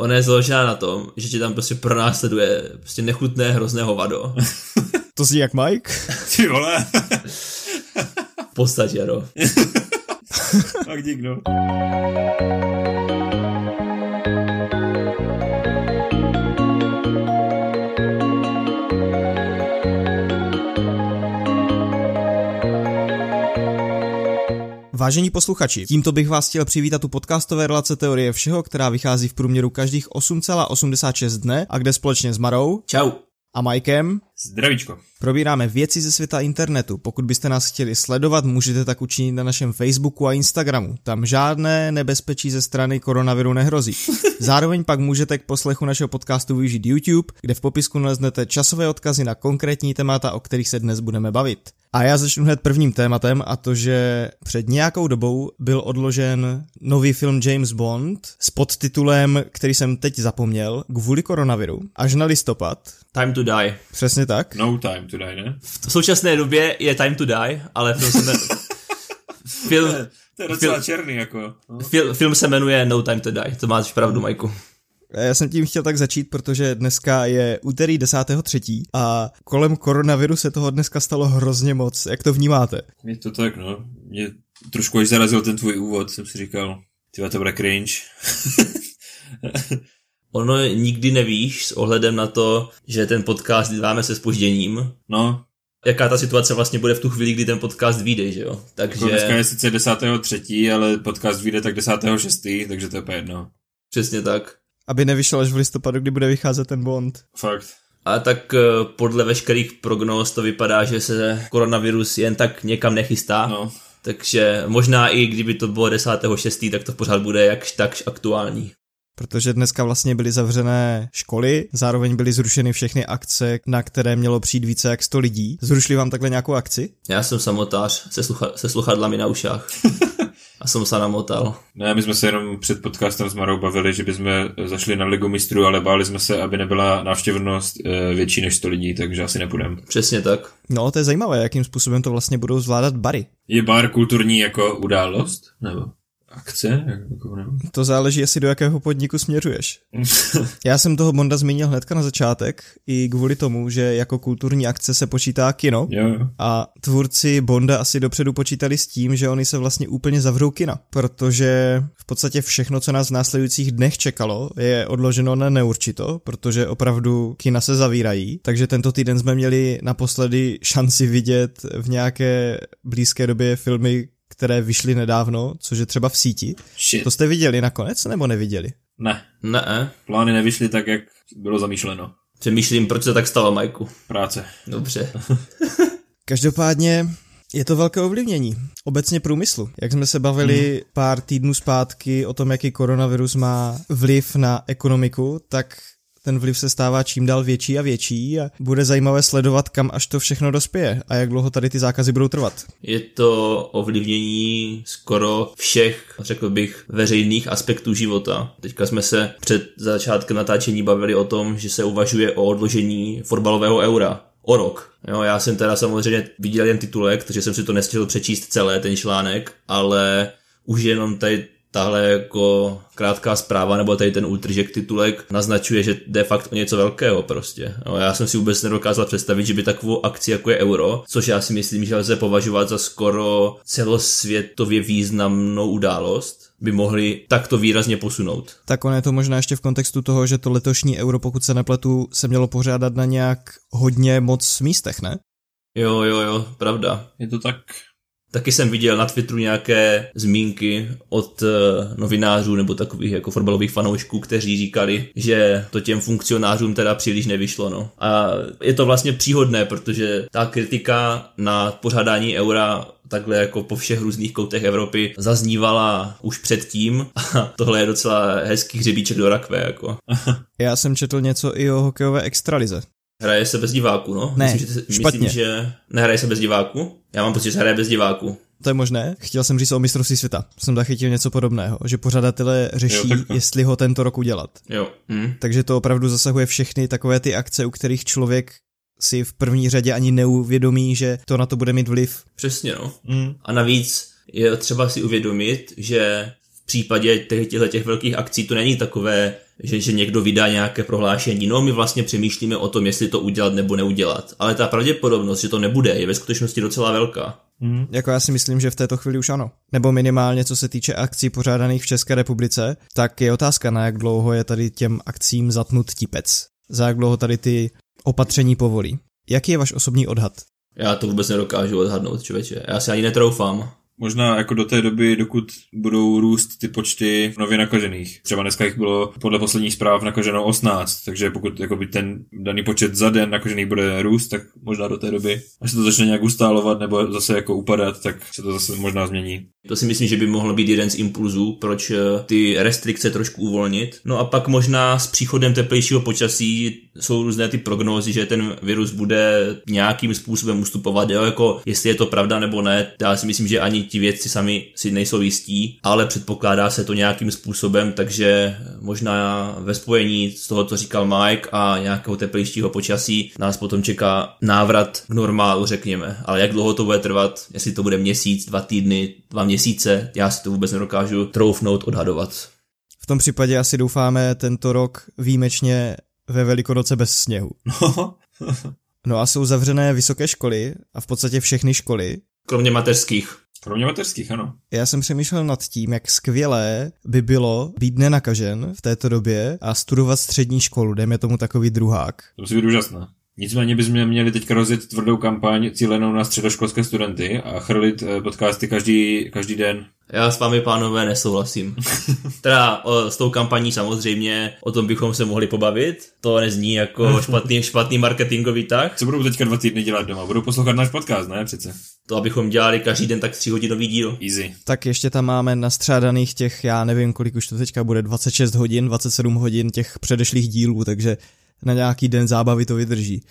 Ona je založená na tom, že tě tam prostě pronásleduje prostě nechutné hrozné hovado. to zní jak Mike? Ty vole. v podstatě, no. tak dík, no. Vážení posluchači, tímto bych vás chtěl přivítat u podcastové relace Teorie všeho, která vychází v průměru každých 8,86 dne a kde společně s Marou Čau. a Mikem Zdravíčko. Probíráme věci ze světa internetu. Pokud byste nás chtěli sledovat, můžete tak učinit na našem Facebooku a Instagramu. Tam žádné nebezpečí ze strany koronaviru nehrozí. Zároveň pak můžete k poslechu našeho podcastu využít YouTube, kde v popisku naleznete časové odkazy na konkrétní témata, o kterých se dnes budeme bavit. A já začnu hned prvním tématem a to, že před nějakou dobou byl odložen nový film James Bond s podtitulem, který jsem teď zapomněl, kvůli koronaviru, až na listopad. Time to die. Přesně tak. No time to die, ne? V současné době je Time to die, ale film se, jmenuje, film, to je docela film, černý, jako. No. Film, film se jmenuje No Time to Die, to máš pravdu, Majku. Já jsem tím chtěl tak začít, protože dneska je úterý 10.3. a kolem koronaviru se toho dneska stalo hrozně moc. Jak to vnímáte? Je to tak, no. Mě trošku až zarazil ten tvůj úvod, jsem si říkal, ty to bude cringe. ono nikdy nevíš s ohledem na to, že ten podcast děláme se spožděním. No. Jaká ta situace vlastně bude v tu chvíli, kdy ten podcast vyjde, že jo? Takže... Jako dneska je sice 10.3., ale podcast vyjde tak 10.6., takže to je jedno. Přesně tak. Aby nevyšel až v listopadu, kdy bude vycházet ten Bond. Fakt. A tak eh, podle veškerých prognóz to vypadá, že se koronavirus jen tak někam nechystá. No. Takže možná i kdyby to bylo 10.6., tak to pořád bude jakž takž aktuální protože dneska vlastně byly zavřené školy, zároveň byly zrušeny všechny akce, na které mělo přijít více jak 100 lidí. Zrušili vám takhle nějakou akci? Já jsem samotář se, slucha- se sluchadlami na ušách. a jsem se namotal. Ne, my jsme se jenom před podcastem s Marou bavili, že bychom zašli na Ligu mistrů, ale báli jsme se, aby nebyla návštěvnost eh, větší než 100 lidí, takže asi nepůjdeme. Přesně tak. No, to je zajímavé, jakým způsobem to vlastně budou zvládat bary. Je bar kulturní jako událost? Nebo? Akce? Jako ne? To záleží, jestli do jakého podniku směřuješ. Já jsem toho Bonda zmínil hnedka na začátek, i kvůli tomu, že jako kulturní akce se počítá kino. Jo, jo. A tvůrci Bonda asi dopředu počítali s tím, že oni se vlastně úplně zavřou kina, protože v podstatě všechno, co nás v následujících dnech čekalo, je odloženo na neurčito, protože opravdu kina se zavírají, takže tento týden jsme měli naposledy šanci vidět v nějaké blízké době filmy, které vyšly nedávno, což je třeba v síti. Shit. To jste viděli nakonec, nebo neviděli? Ne. Ne. Plány nevyšly tak, jak bylo zamýšleno. Přemýšlím, proč se tak stalo, Majku. Práce. Dobře. Každopádně je to velké ovlivnění obecně průmyslu. Jak jsme se bavili hmm. pár týdnů zpátky o tom, jaký koronavirus má vliv na ekonomiku, tak ten vliv se stává čím dál větší a větší a bude zajímavé sledovat, kam až to všechno dospěje a jak dlouho tady ty zákazy budou trvat. Je to ovlivnění skoro všech, řekl bych, veřejných aspektů života. Teďka jsme se před začátkem natáčení bavili o tom, že se uvažuje o odložení fotbalového eura o rok. Jo, já jsem teda samozřejmě viděl jen titulek, takže jsem si to nestihl přečíst celé ten článek, ale už jenom tady tahle jako krátká zpráva nebo tady ten ultržek titulek naznačuje, že jde fakt o něco velkého prostě. No, já jsem si vůbec nedokázal představit, že by takovou akci jako je euro, což já si myslím, že lze považovat za skoro celosvětově významnou událost, by mohli takto výrazně posunout. Tak on je to možná ještě v kontextu toho, že to letošní euro, pokud se nepletu, se mělo pořádat na nějak hodně moc místech, ne? Jo, jo, jo, pravda. Je to tak Taky jsem viděl na Twitteru nějaké zmínky od uh, novinářů nebo takových jako fotbalových fanoušků, kteří říkali, že to těm funkcionářům teda příliš nevyšlo. No. A je to vlastně příhodné, protože ta kritika na pořádání eura takhle jako po všech různých koutech Evropy zaznívala už předtím a tohle je docela hezký hřebíček do rakve. Jako. Já jsem četl něco i o hokejové extralize. Hraje se bez diváku, no? Ne, myslím, že, špatně. Myslím, že nehraje se bez diváku. Já mám pocit, že se hraje bez diváku. To je možné. Chtěl jsem říct o mistrovství světa. Jsem zachytil něco podobného, že pořadatelé řeší, jo, jestli ho tento rok udělat. Jo. Hm. Takže to opravdu zasahuje všechny takové ty akce, u kterých člověk si v první řadě ani neuvědomí, že to na to bude mít vliv. Přesně, no. Mm. A navíc je třeba si uvědomit, že v případě těchto těch velkých akcí to není takové že, že někdo vydá nějaké prohlášení, no my vlastně přemýšlíme o tom, jestli to udělat nebo neudělat. Ale ta pravděpodobnost, že to nebude, je ve skutečnosti docela velká. Hmm. Jako já si myslím, že v této chvíli už ano. Nebo minimálně co se týče akcí pořádaných v České republice, tak je otázka, na jak dlouho je tady těm akcím zatnut tipec. Za jak dlouho tady ty opatření povolí. Jaký je váš osobní odhad? Já to vůbec nedokážu odhadnout, člověče. Já si ani netroufám. Možná jako do té doby, dokud budou růst ty počty nově nakažených. Třeba dneska jich bylo podle posledních zpráv nakaženo 18, takže pokud jakoby ten daný počet za den nakažených bude růst, tak možná do té doby, až se to začne nějak ustálovat nebo zase jako upadat, tak se to zase možná změní. To si myslím, že by mohl být jeden z impulzů, proč eh, ty restrikce trošku uvolnit. No a pak možná s příchodem teplejšího počasí jsou různé ty prognózy, že ten virus bude nějakým způsobem ustupovat, jo, jako jestli je to pravda nebo ne, já si myslím, že ani ti vědci sami si nejsou jistí, ale předpokládá se to nějakým způsobem, takže možná ve spojení s toho, co říkal Mike a nějakého teplejšího počasí nás potom čeká návrat k normálu, řekněme. Ale jak dlouho to bude trvat, jestli to bude měsíc, dva týdny, dva měsíce, já si to vůbec nedokážu troufnout, odhadovat. V tom případě asi doufáme tento rok výjimečně ve Velikonoce bez sněhu. no a jsou zavřené vysoké školy a v podstatě všechny školy. Kromě mateřských. Kromě mateřských, ano. Já jsem přemýšlel nad tím, jak skvělé by bylo být nenakažen v této době a studovat střední školu, dejme tomu takový druhák. To musí být úžasné. Nicméně bychom měli teď rozjet tvrdou kampaň cílenou na středoškolské studenty a chrlit eh, podcasty každý, každý den. Já s vámi, pánové, nesouhlasím. teda o, s tou kampaní samozřejmě, o tom bychom se mohli pobavit. To nezní jako špatný, špatný marketingový tak. Co budou teďka dva týdny dělat doma? Budou poslouchat náš podcast, ne přece? To, abychom dělali každý den tak hodinový díl. Easy. Tak ještě tam máme nastřádaných těch, já nevím, kolik už to teďka bude, 26 hodin, 27 hodin těch předešlých dílů, takže na nějaký den zábavy to vydrží.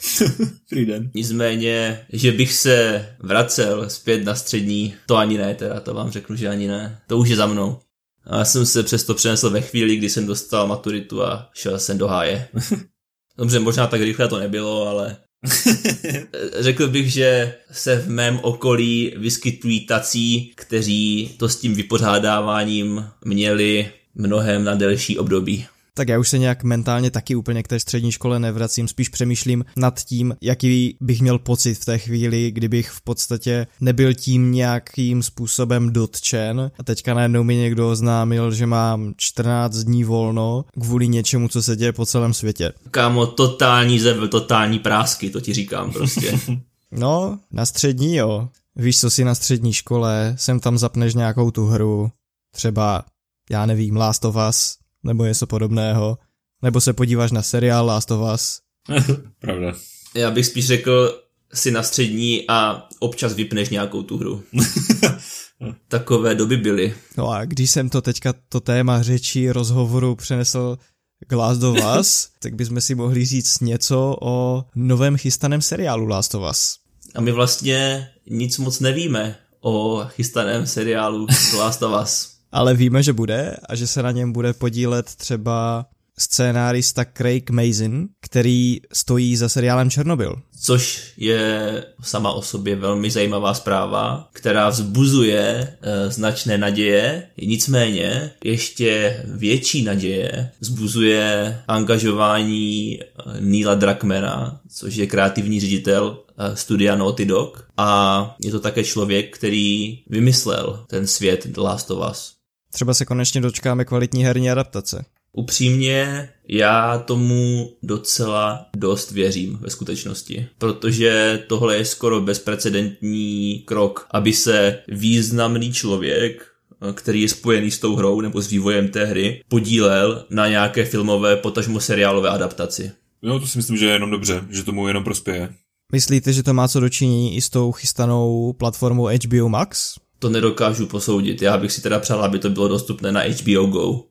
Den. Nicméně, že bych se vracel zpět na střední, to ani ne, teda to vám řeknu, že ani ne. To už je za mnou. A já jsem se přesto přenesl ve chvíli, kdy jsem dostal maturitu a šel jsem do háje. Dobře, možná tak rychle to nebylo, ale Řekl bych, že se v mém okolí vyskytují tací, kteří to s tím vypořádáváním měli mnohem na delší období tak já už se nějak mentálně taky úplně k té střední škole nevracím, spíš přemýšlím nad tím, jaký bych měl pocit v té chvíli, kdybych v podstatě nebyl tím nějakým způsobem dotčen a teďka najednou mi někdo oznámil, že mám 14 dní volno kvůli něčemu, co se děje po celém světě. Kámo, totální zevel, totální prásky, to ti říkám prostě. no, na střední jo. Víš, co si na střední škole, sem tam zapneš nějakou tu hru, třeba, já nevím, Last of Us, nebo něco podobného, nebo se podíváš na seriál Last of Us. Pravda. Já bych spíš řekl si na střední a občas vypneš nějakou tu hru. Takové doby byly. No a když jsem to teďka to téma řečí rozhovoru přenesl k Last of Us, tak bychom si mohli říct něco o novém chystaném seriálu Last of Us. A my vlastně nic moc nevíme o chystaném seriálu Last of Us ale víme, že bude a že se na něm bude podílet třeba scénárista Craig Mazin, který stojí za seriálem Černobyl. Což je sama o sobě velmi zajímavá zpráva, která vzbuzuje e, značné naděje, nicméně ještě větší naděje vzbuzuje angažování eh, Neila Drakmana, což je kreativní ředitel e, studia Naughty Dog a je to také člověk, který vymyslel ten svět The Last of Us. Třeba se konečně dočkáme kvalitní herní adaptace. Upřímně, já tomu docela dost věřím ve skutečnosti, protože tohle je skoro bezprecedentní krok, aby se významný člověk, který je spojený s tou hrou nebo s vývojem té hry, podílel na nějaké filmové, potažmo seriálové adaptaci. Jo, to si myslím, že je jenom dobře, že tomu jenom prospěje. Myslíte, že to má co dočinění i s tou chystanou platformou HBO Max? To nedokážu posoudit. Já bych si teda přál, aby to bylo dostupné na HBO Go.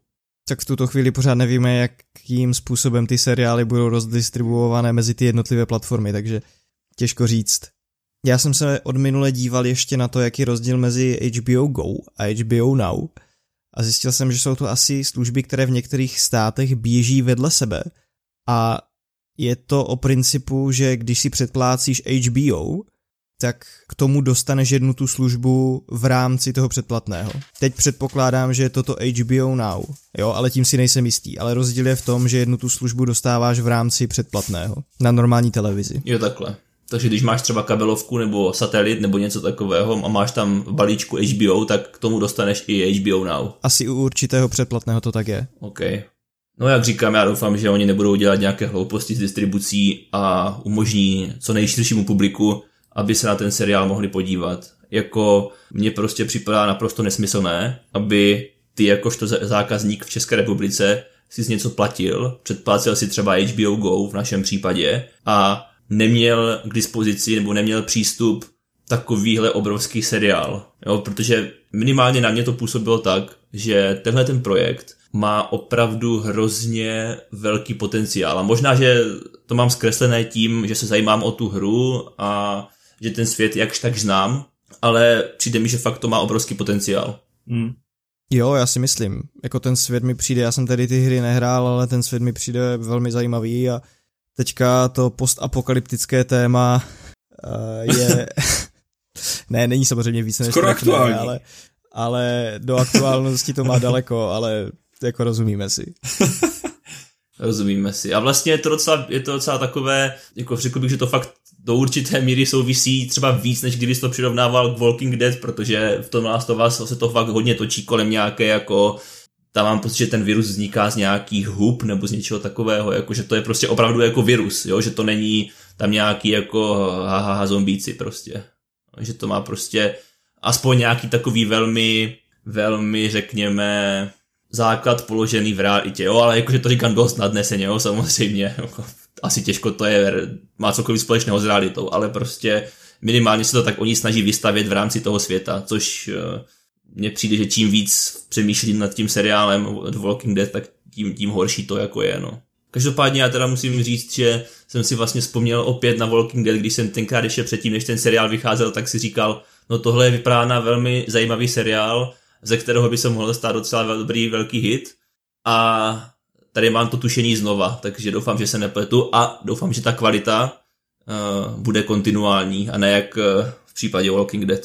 Tak v tuto chvíli pořád nevíme, jakým způsobem ty seriály budou rozdistribuované mezi ty jednotlivé platformy, takže těžko říct. Já jsem se od minule díval ještě na to, jaký rozdíl mezi HBO Go a HBO Now a zjistil jsem, že jsou to asi služby, které v některých státech běží vedle sebe a je to o principu, že když si předplácíš HBO, tak k tomu dostaneš jednu tu službu v rámci toho předplatného. Teď předpokládám, že je toto HBO Now, jo, ale tím si nejsem jistý. Ale rozdíl je v tom, že jednu tu službu dostáváš v rámci předplatného na normální televizi. Jo, takhle. Takže když máš třeba kabelovku nebo satelit nebo něco takového a máš tam balíčku HBO, tak k tomu dostaneš i HBO Now. Asi u určitého předplatného to tak je. OK. No jak říkám, já doufám, že oni nebudou dělat nějaké hlouposti s distribucí a umožní co nejširšímu publiku, aby se na ten seriál mohli podívat. Jako mně prostě připadá naprosto nesmyslné, aby ty jakožto zákazník v České republice si z něco platil, předplácel si třeba HBO Go v našem případě a neměl k dispozici nebo neměl přístup takovýhle obrovský seriál. Jo, protože minimálně na mě to působilo tak, že tenhle ten projekt má opravdu hrozně velký potenciál. A možná, že to mám zkreslené tím, že se zajímám o tu hru a že ten svět jakž tak znám, ale přijde mi, že fakt to má obrovský potenciál. Hmm. Jo, já si myslím. Jako ten svět mi přijde, já jsem tady ty hry nehrál, ale ten svět mi přijde velmi zajímavý a teďka to postapokalyptické téma uh, je... ne, není samozřejmě víc než Skoro aktuální. ale, ale do aktuálnosti to má daleko, ale jako rozumíme si. rozumíme si. A vlastně je to docela, je to docela takové, jako řekl bych, že to fakt do určité míry souvisí třeba víc, než kdybys to přirovnával k Walking Dead, protože v tom Last of Us se to fakt hodně točí kolem nějaké jako tam mám pocit, že ten virus vzniká z nějakých hub nebo z něčeho takového, jako že to je prostě opravdu jako virus, jo? že to není tam nějaký jako haha zombíci prostě. Že to má prostě aspoň nějaký takový velmi, velmi řekněme základ položený v realitě, jo, ale jakože to říkám dost nadneseně, jo, samozřejmě, jako, asi těžko to je, má cokoliv společného s realitou, ale prostě minimálně se to tak oni snaží vystavět v rámci toho světa, což uh, mně přijde, že čím víc přemýšlím nad tím seriálem The Walking Dead, tak tím, tím horší to jako je, no. Každopádně já teda musím říct, že jsem si vlastně vzpomněl opět na Walking Dead, když jsem tenkrát ještě předtím, než ten seriál vycházel, tak si říkal, no tohle vypadá na velmi zajímavý seriál, ze kterého by se mohl stát docela dobrý velký hit. A tady mám to tušení znova, takže doufám, že se nepletu a doufám, že ta kvalita uh, bude kontinuální a ne jak uh, v případě Walking Dead.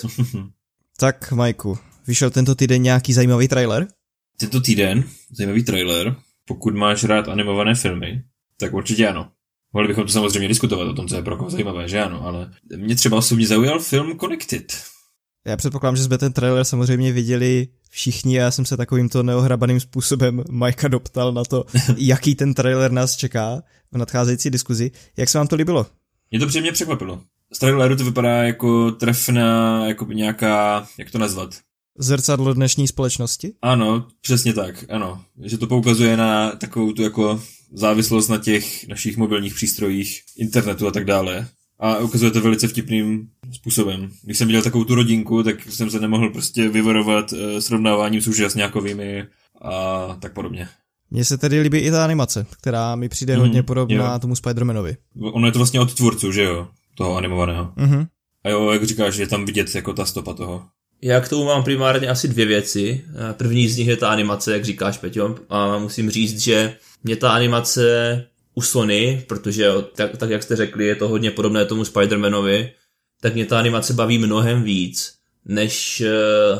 tak, Majku, vyšel tento týden nějaký zajímavý trailer? Tento týden zajímavý trailer, pokud máš rád animované filmy, tak určitě ano. Mohli bychom to samozřejmě diskutovat o tom, co je pro koho zajímavé, že ano, ale mě třeba osobně zaujal film Connected. Já předpokládám, že jsme ten trailer samozřejmě viděli všichni já jsem se takovýmto neohrabaným způsobem Majka doptal na to, jaký ten trailer nás čeká v nadcházející diskuzi. Jak se vám to líbilo? Mě to příjemně překvapilo. Z traileru to vypadá jako trefná, jako nějaká, jak to nazvat? Zrcadlo dnešní společnosti? Ano, přesně tak, ano. Že to poukazuje na takovou tu jako závislost na těch našich mobilních přístrojích, internetu a tak dále. A ukazuje to velice vtipným způsobem. Když jsem viděl takovou tu rodinku, tak jsem se nemohl prostě vyvarovat uh, srovnáváním s úžasňákovými a tak podobně. Mně se tedy líbí i ta animace, která mi přijde mm, hodně podobná jo. tomu Spider-Manovi. Ono je to vlastně od tvůrců, že jo? Toho animovaného. Mm-hmm. A jo, jak říkáš, je tam vidět jako ta stopa toho. Já k tomu mám primárně asi dvě věci. První z nich je ta animace, jak říkáš, Peťo. A musím říct, že mě ta animace u Sony, protože tak, tak jak jste řekli, je to hodně podobné tomu Spider-Manovi, tak mě ta animace baví mnohem víc, než uh,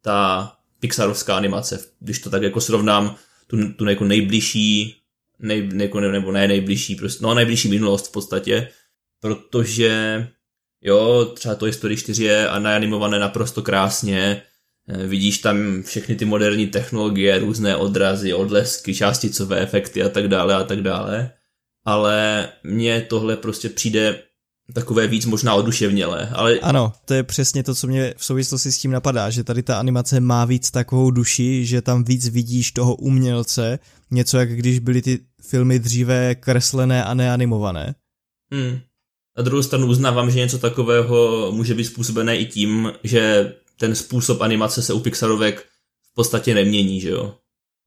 ta Pixarovská animace. Když to tak jako srovnám, tu, tu jako nejbližší, nej, jako, nebo ne nejbližší, prostě, no nejbližší minulost v podstatě, protože jo, třeba to Story 4 je a naanimované naprosto krásně, eh, vidíš tam všechny ty moderní technologie, různé odrazy, odlesky, částicové efekty a tak dále a tak dále, ale mně tohle prostě přijde takové víc možná oduševnělé. Ale... Ano, to je přesně to, co mě v souvislosti s tím napadá, že tady ta animace má víc takovou duši, že tam víc vidíš toho umělce, něco jak když byly ty filmy dříve kreslené a neanimované. Hmm. Na druhou stranu uznávám, že něco takového může být způsobené i tím, že ten způsob animace se u Pixarovek v podstatě nemění, že jo.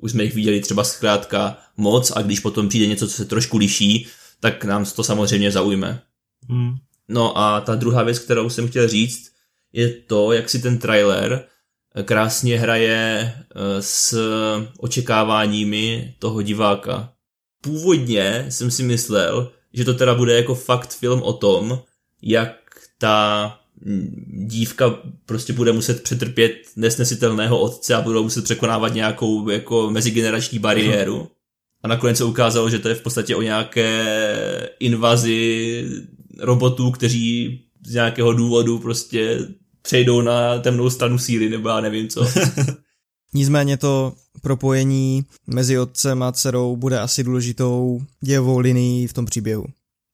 Už jsme jich viděli třeba zkrátka moc a když potom přijde něco, co se trošku liší, tak nám to samozřejmě zaujme. Hmm. No a ta druhá věc, kterou jsem chtěl říct, je to, jak si ten trailer krásně hraje eh, s očekáváními toho diváka. Původně jsem si myslel, že to teda bude jako fakt film o tom, jak ta dívka prostě bude muset přetrpět nesnesitelného otce a budou muset překonávat nějakou jako mezigenerační bariéru. A nakonec se ukázalo, že to je v podstatě o nějaké invazi robotů, kteří z nějakého důvodu prostě přejdou na temnou stranu síly, nebo já nevím co. Nicméně to propojení mezi otcem a dcerou bude asi důležitou dějovou linií v tom příběhu.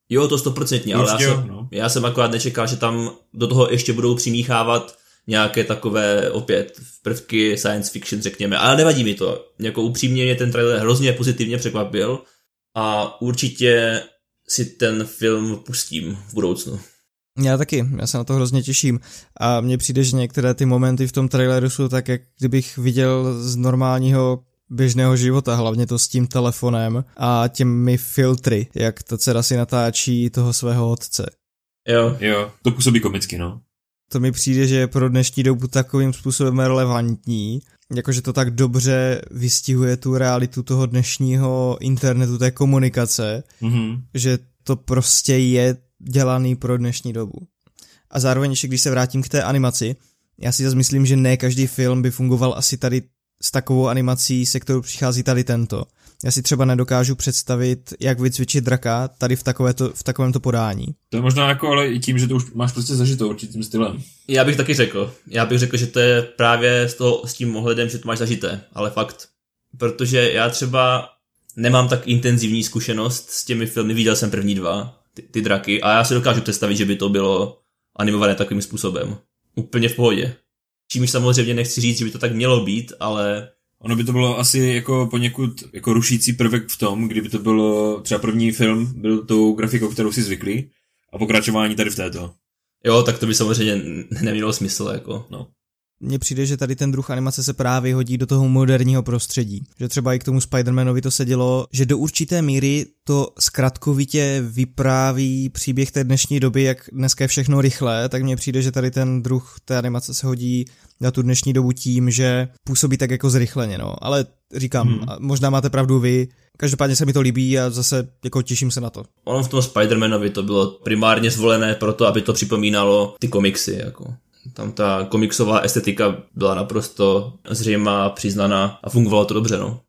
Jo, to stoprocentně, ale já jsem, no. já jsem akorát nečekal, že tam do toho ještě budou přimíchávat nějaké takové opět prvky science fiction, řekněme. Ale nevadí mi to. Jako upřímně mě ten trailer hrozně pozitivně překvapil a určitě si ten film pustím v budoucnu. Já taky, já se na to hrozně těším a mně přijde, že některé ty momenty v tom traileru jsou tak, jak kdybych viděl z normálního běžného života, hlavně to s tím telefonem a těmi filtry, jak ta dcera si natáčí toho svého otce. Jo. Jo, to působí komicky, no. To mi přijde, že je pro dnešní dobu takovým způsobem relevantní, jakože to tak dobře vystihuje tu realitu toho dnešního internetu, té komunikace, mm-hmm. že to prostě je dělaný pro dnešní dobu. A zároveň ještě, když se vrátím k té animaci, já si zase myslím, že ne každý film by fungoval asi tady s takovou animací, se kterou přichází tady tento. Já si třeba nedokážu představit, jak vycvičit draka tady v, takovéto, v takovémto podání. To je možná jako, ale i tím, že to už máš prostě zažitou určitým stylem. Já bych taky řekl. Já bych řekl, že to je právě s, toho, s tím ohledem, že to máš zažité, ale fakt. Protože já třeba nemám tak intenzivní zkušenost s těmi filmy, viděl jsem první dva, ty, ty draky, a já si dokážu představit, že by to bylo animované takovým způsobem. Úplně v pohodě. Čímž samozřejmě nechci říct, že by to tak mělo být, ale Ono by to bylo asi jako poněkud jako rušící prvek v tom, kdyby to bylo třeba první film, byl tou grafikou, kterou si zvyklí, a pokračování tady v této. Jo, tak to by samozřejmě nemělo smysl, jako, no mně přijde, že tady ten druh animace se právě hodí do toho moderního prostředí. Že třeba i k tomu Spider-Manovi to sedělo, že do určité míry to zkratkovitě vypráví příběh té dnešní doby, jak dneska je všechno rychlé, tak mně přijde, že tady ten druh té animace se hodí na tu dnešní dobu tím, že působí tak jako zrychleně, no. Ale říkám, hmm. možná máte pravdu vy, Každopádně se mi to líbí a zase jako těším se na to. Ono v tom Spider-Manovi to bylo primárně zvolené proto, aby to připomínalo ty komiksy. Jako. Tam ta komiksová estetika byla naprosto zřejmá, přiznaná a fungovalo to dobře, no.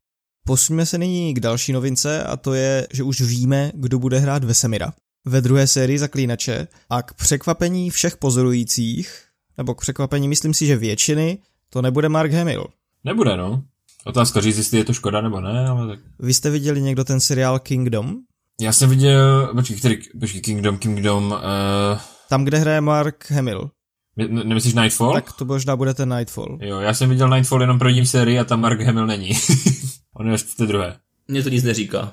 Posuňme se nyní k další novince a to je, že už víme, kdo bude hrát Vesemira. Ve druhé sérii Zaklínače a k překvapení všech pozorujících, nebo k překvapení myslím si, že většiny, to nebude Mark Hamill. Nebude, no. Otázka říct, jestli je to škoda nebo ne, ale tak... Vy jste viděli někdo ten seriál Kingdom? Já jsem viděl, počkej, který, počkej, Kingdom, Kingdom, uh... Tam, kde hraje Mark Hamill. Ne- nemyslíš Nightfall? Tak to možná bude ten Nightfall. Jo, já jsem viděl Nightfall jenom první sérii a tam Mark Hamill není. On je v té druhé. Mně to nic neříká.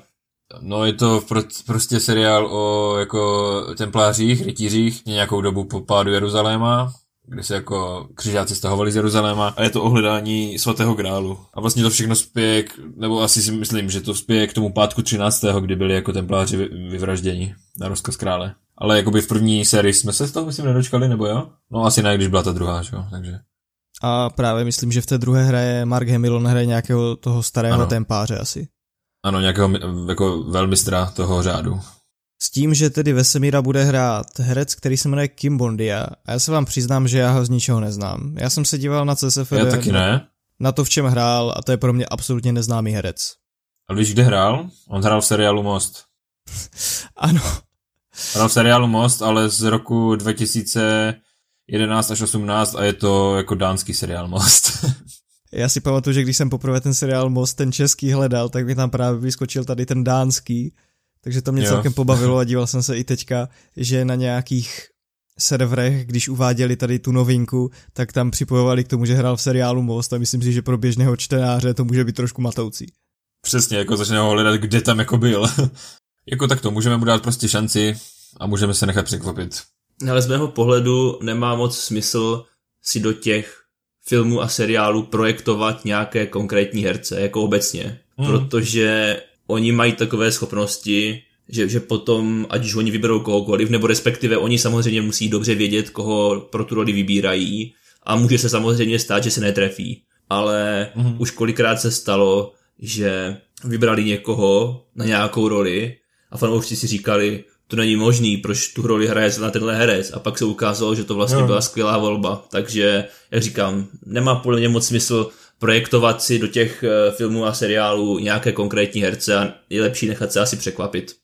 No je to pro- prostě seriál o jako templářích, rytířích, nějakou dobu po pádu Jeruzaléma, kde se jako křižáci stahovali z Jeruzaléma a je to ohledání svatého grálu. A vlastně to všechno spěje, k, nebo asi si myslím, že to spěje k tomu pátku 13., kdy byli jako templáři vyvražděni na rozkaz krále. Ale jakoby v první sérii jsme se z toho myslím nedočkali, nebo jo? No asi ne, když byla ta druhá, že jo, takže. A právě myslím, že v té druhé hraje Mark Hamill, on hraje nějakého toho starého ano. tempáře asi. Ano, nějakého jako velmistra toho řádu. S tím, že tedy Vesemíra bude hrát herec, který se jmenuje Kim Bondia. A já se vám přiznám, že já ho z ničeho neznám. Já jsem se díval na CSFD. Já taky ne. Na to, v čem hrál, a to je pro mě absolutně neznámý herec. A víš, kde hrál? On hrál v seriálu Most. ano, Hrál v seriálu Most, ale z roku 2011 až 18 a je to jako dánský seriál Most. Já si pamatuju, že když jsem poprvé ten seriál Most, ten český hledal, tak mi tam právě vyskočil tady ten dánský, takže to mě jo. celkem pobavilo a díval jsem se i teďka, že na nějakých serverech, když uváděli tady tu novinku, tak tam připojovali k tomu, že hrál v seriálu Most a myslím si, že pro běžného čtenáře to může být trošku matoucí. Přesně, jako začne ho hledat, kde tam jako byl. Jako takto, můžeme mu dát prostě šanci a můžeme se nechat překvapit. Ale z mého pohledu nemá moc smysl si do těch filmů a seriálů projektovat nějaké konkrétní herce, jako obecně. Hmm. Protože oni mají takové schopnosti, že, že potom, ať už oni vyberou kohokoliv, nebo respektive oni samozřejmě musí dobře vědět, koho pro tu roli vybírají a může se samozřejmě stát, že se netrefí. Ale hmm. už kolikrát se stalo, že vybrali někoho na nějakou roli a fanoušci si říkali, to není možný, proč tu roli hraje na tenhle herec. A pak se ukázalo, že to vlastně Jo. byla skvělá volba. Takže, jak říkám, nemá podle mě moc smysl projektovat si do těch eh, filmů a seriálů nějaké konkrétní herce a je lepší nechat se asi překvapit.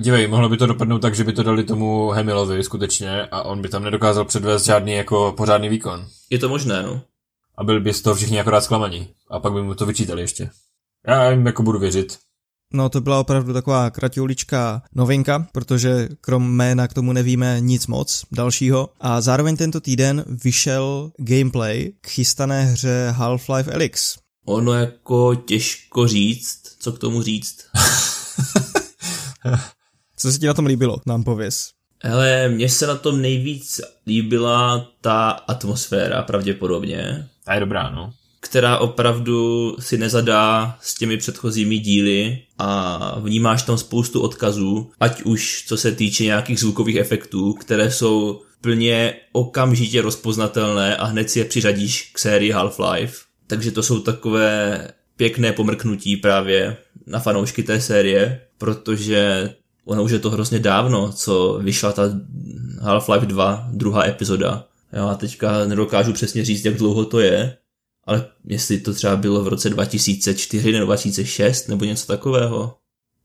Dívej, mohlo by to dopadnout tak, že by to dali tomu Hamilovi skutečně a on by tam nedokázal předvést žádný jako pořádný výkon. Je to možné, no. A byli by z toho všichni akorát zklamaní. A pak by mu to vyčítali ještě. Já jim jako budu věřit. No to byla opravdu taková kratiuličká novinka, protože krom jména k tomu nevíme nic moc dalšího. A zároveň tento týden vyšel gameplay k chystané hře Half-Life Alyx. Ono jako těžko říct, co k tomu říct. Co se ti na tom líbilo, nám pověz. Hele, mně se na tom nejvíc líbila ta atmosféra pravděpodobně, A je dobrá, no. Která opravdu si nezadá s těmi předchozími díly a vnímáš tam spoustu odkazů, ať už co se týče nějakých zvukových efektů, které jsou plně okamžitě rozpoznatelné a hned si je přiřadíš k sérii Half-Life. Takže to jsou takové pěkné pomrknutí právě na fanoušky té série, protože ono už je to hrozně dávno, co vyšla ta Half-Life 2, druhá epizoda. Já teďka nedokážu přesně říct, jak dlouho to je, ale jestli to třeba bylo v roce 2004 nebo 2006 nebo něco takového.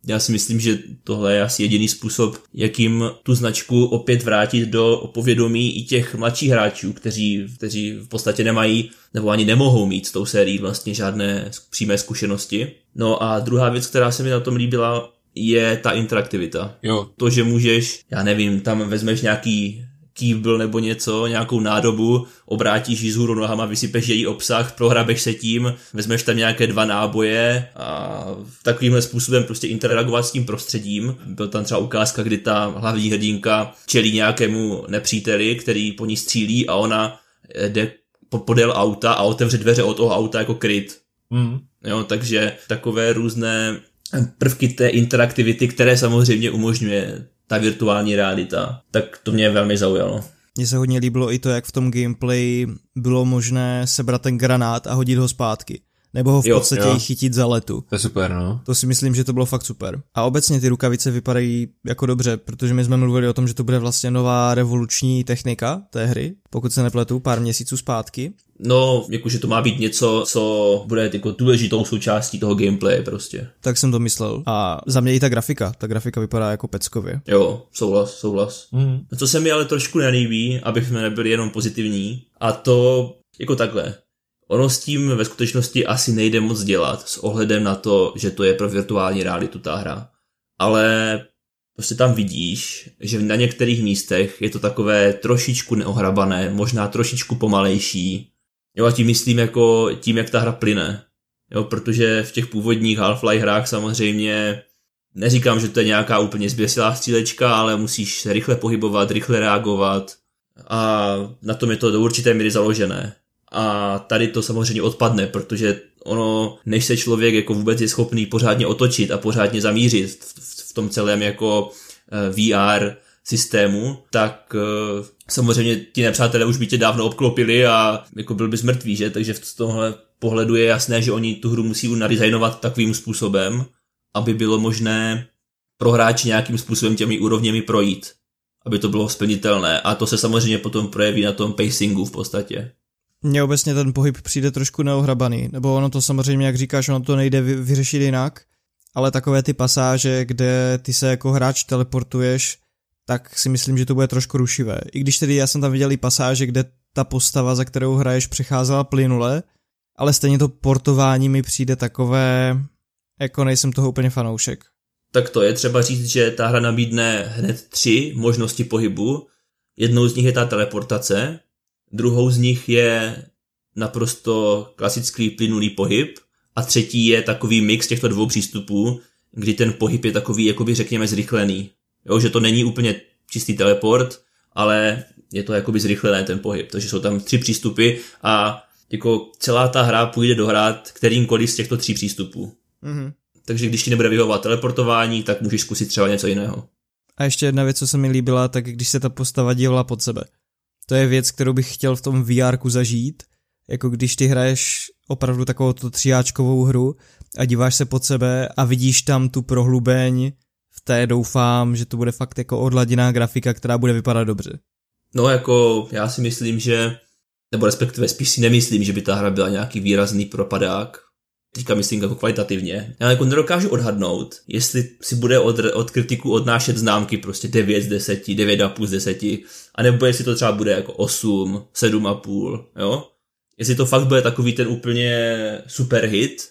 Já si myslím, že tohle je asi jediný způsob, jakým tu značku opět vrátit do povědomí i těch mladších hráčů, kteří, kteří v podstatě nemají nebo ani nemohou mít s tou sérií vlastně žádné přímé zkušenosti. No a druhá věc, která se mi na tom líbila, je ta interaktivita. Jo, To, že můžeš, já nevím, tam vezmeš nějaký kýbl nebo něco, nějakou nádobu, obrátíš ji zhůru nohama, vysypeš její obsah, prohrabeš se tím, vezmeš tam nějaké dva náboje a takovýmhle způsobem prostě interagovat s tím prostředím. Byl tam třeba ukázka, kdy ta hlavní hrdinka čelí nějakému nepříteli, který po ní střílí a ona jde po- podél auta a otevře dveře od toho auta jako kryt. mm. Jo, takže takové různé prvky té interaktivity, které samozřejmě umožňuje ta virtuální realita, tak to mě velmi zaujalo. Mně se hodně líbilo i to, jak v tom gameplay bylo možné sebrat ten granát a hodit ho zpátky. Nebo ho v Jo, podstatě jo. i chytit za letu. to je super, no. To si myslím, že to bylo fakt super. A obecně ty rukavice vypadají jako dobře, protože my jsme mluvili o tom, že to bude vlastně nová revoluční technika té hry, pokud se nepletu, pár měsíců zpátky. No, jakože to má být něco, co bude jako důležitou součástí toho gameplaye prostě. Tak jsem to myslel. A za mě i ta grafika. Ta grafika vypadá jako peckově. Jo, souhlas, souhlas. Mm. Co se mi ale trošku nelíbí, abych jsme nebyli jenom pozitivní, a to jako takhle. Ono s tím ve skutečnosti asi nejde moc dělat s ohledem na to, že to je pro virtuální realitu ta hra. Ale prostě tam vidíš, že na některých místech je to takové trošičku neohrabané, možná trošičku pomalejší. Jo a tím myslím jako tím, jak ta hra plyne. Jo, protože v těch původních Half-Life hrách samozřejmě neříkám, že to je nějaká úplně zběsilá střílečka, ale musíš se rychle pohybovat, rychle reagovat a na tom je to do určité míry založené. A tady to samozřejmě odpadne, protože ono, než se člověk jako vůbec je schopný pořádně otočit a pořádně zamířit v, v, v tom celém jako eh, VR systému, tak eh, samozřejmě ti nepřátelé už by tě dávno obklopili a jako byl bys mrtvý, že? Takže v tomhle pohledu je jasné, že oni tu hru musí nadizajnovat takovým způsobem, aby bylo možné pro hráče nějakým způsobem těmi úrovněmi projít, aby to bylo splnitelné. A to se samozřejmě potom projeví na tom pacingu v podstatě. Mně obecně ten pohyb přijde trošku neohrabaný, nebo ono to samozřejmě, jak říkáš, ono to nejde vy- vyřešit jinak, ale takové ty pasáže, kde ty se jako hráč teleportuješ, tak si myslím, že to bude trošku rušivé. I když tedy já jsem tam viděl i pasáže, kde ta postava, za kterou hraješ, přecházela plynule, ale stejně to portování mi přijde takové, jako nejsem toho úplně fanoušek. Tak to je třeba říct, že ta hra nabídne hned tři možnosti pohybu. Jednou z nich je ta teleportace, druhou z nich je naprosto klasický plynulý pohyb a třetí je takový mix těchto dvou přístupů, kdy ten pohyb je takový, jakoby řekněme, zrychlený. Jo, že to není úplně čistý teleport, ale je to jakoby zrychlené ten pohyb. Takže jsou tam tři přístupy a jako celá ta hra půjde dohrát kterýmkoliv z těchto tří přístupů. Mhm. Takže když ti nebude vyhovovat teleportování, tak můžeš zkusit třeba něco jiného. A ještě jedna věc, co se mi líbila, tak když se ta postava dívala pod sebe. To je věc, kterou bych chtěl v tom VR zažít, jako když ty hraješ opravdu takovou tu tříáčkovou hru a díváš se pod sebe a vidíš tam tu prohlubeň v té doufám, že to bude fakt jako odladěná grafika, která bude vypadat dobře. No jako já si myslím, že, nebo respektive spíš si nemyslím, že by ta hra byla nějaký výrazný propadák. Teďka myslím jako kvalitativně. Já jako nedokážu odhadnout, jestli si bude od, od kritiků odnášet známky prostě 9 z 10, 9,5 z 10, anebo jestli to třeba bude jako 8, 7,5, jo? Jestli to fakt bude takový ten úplně super hit,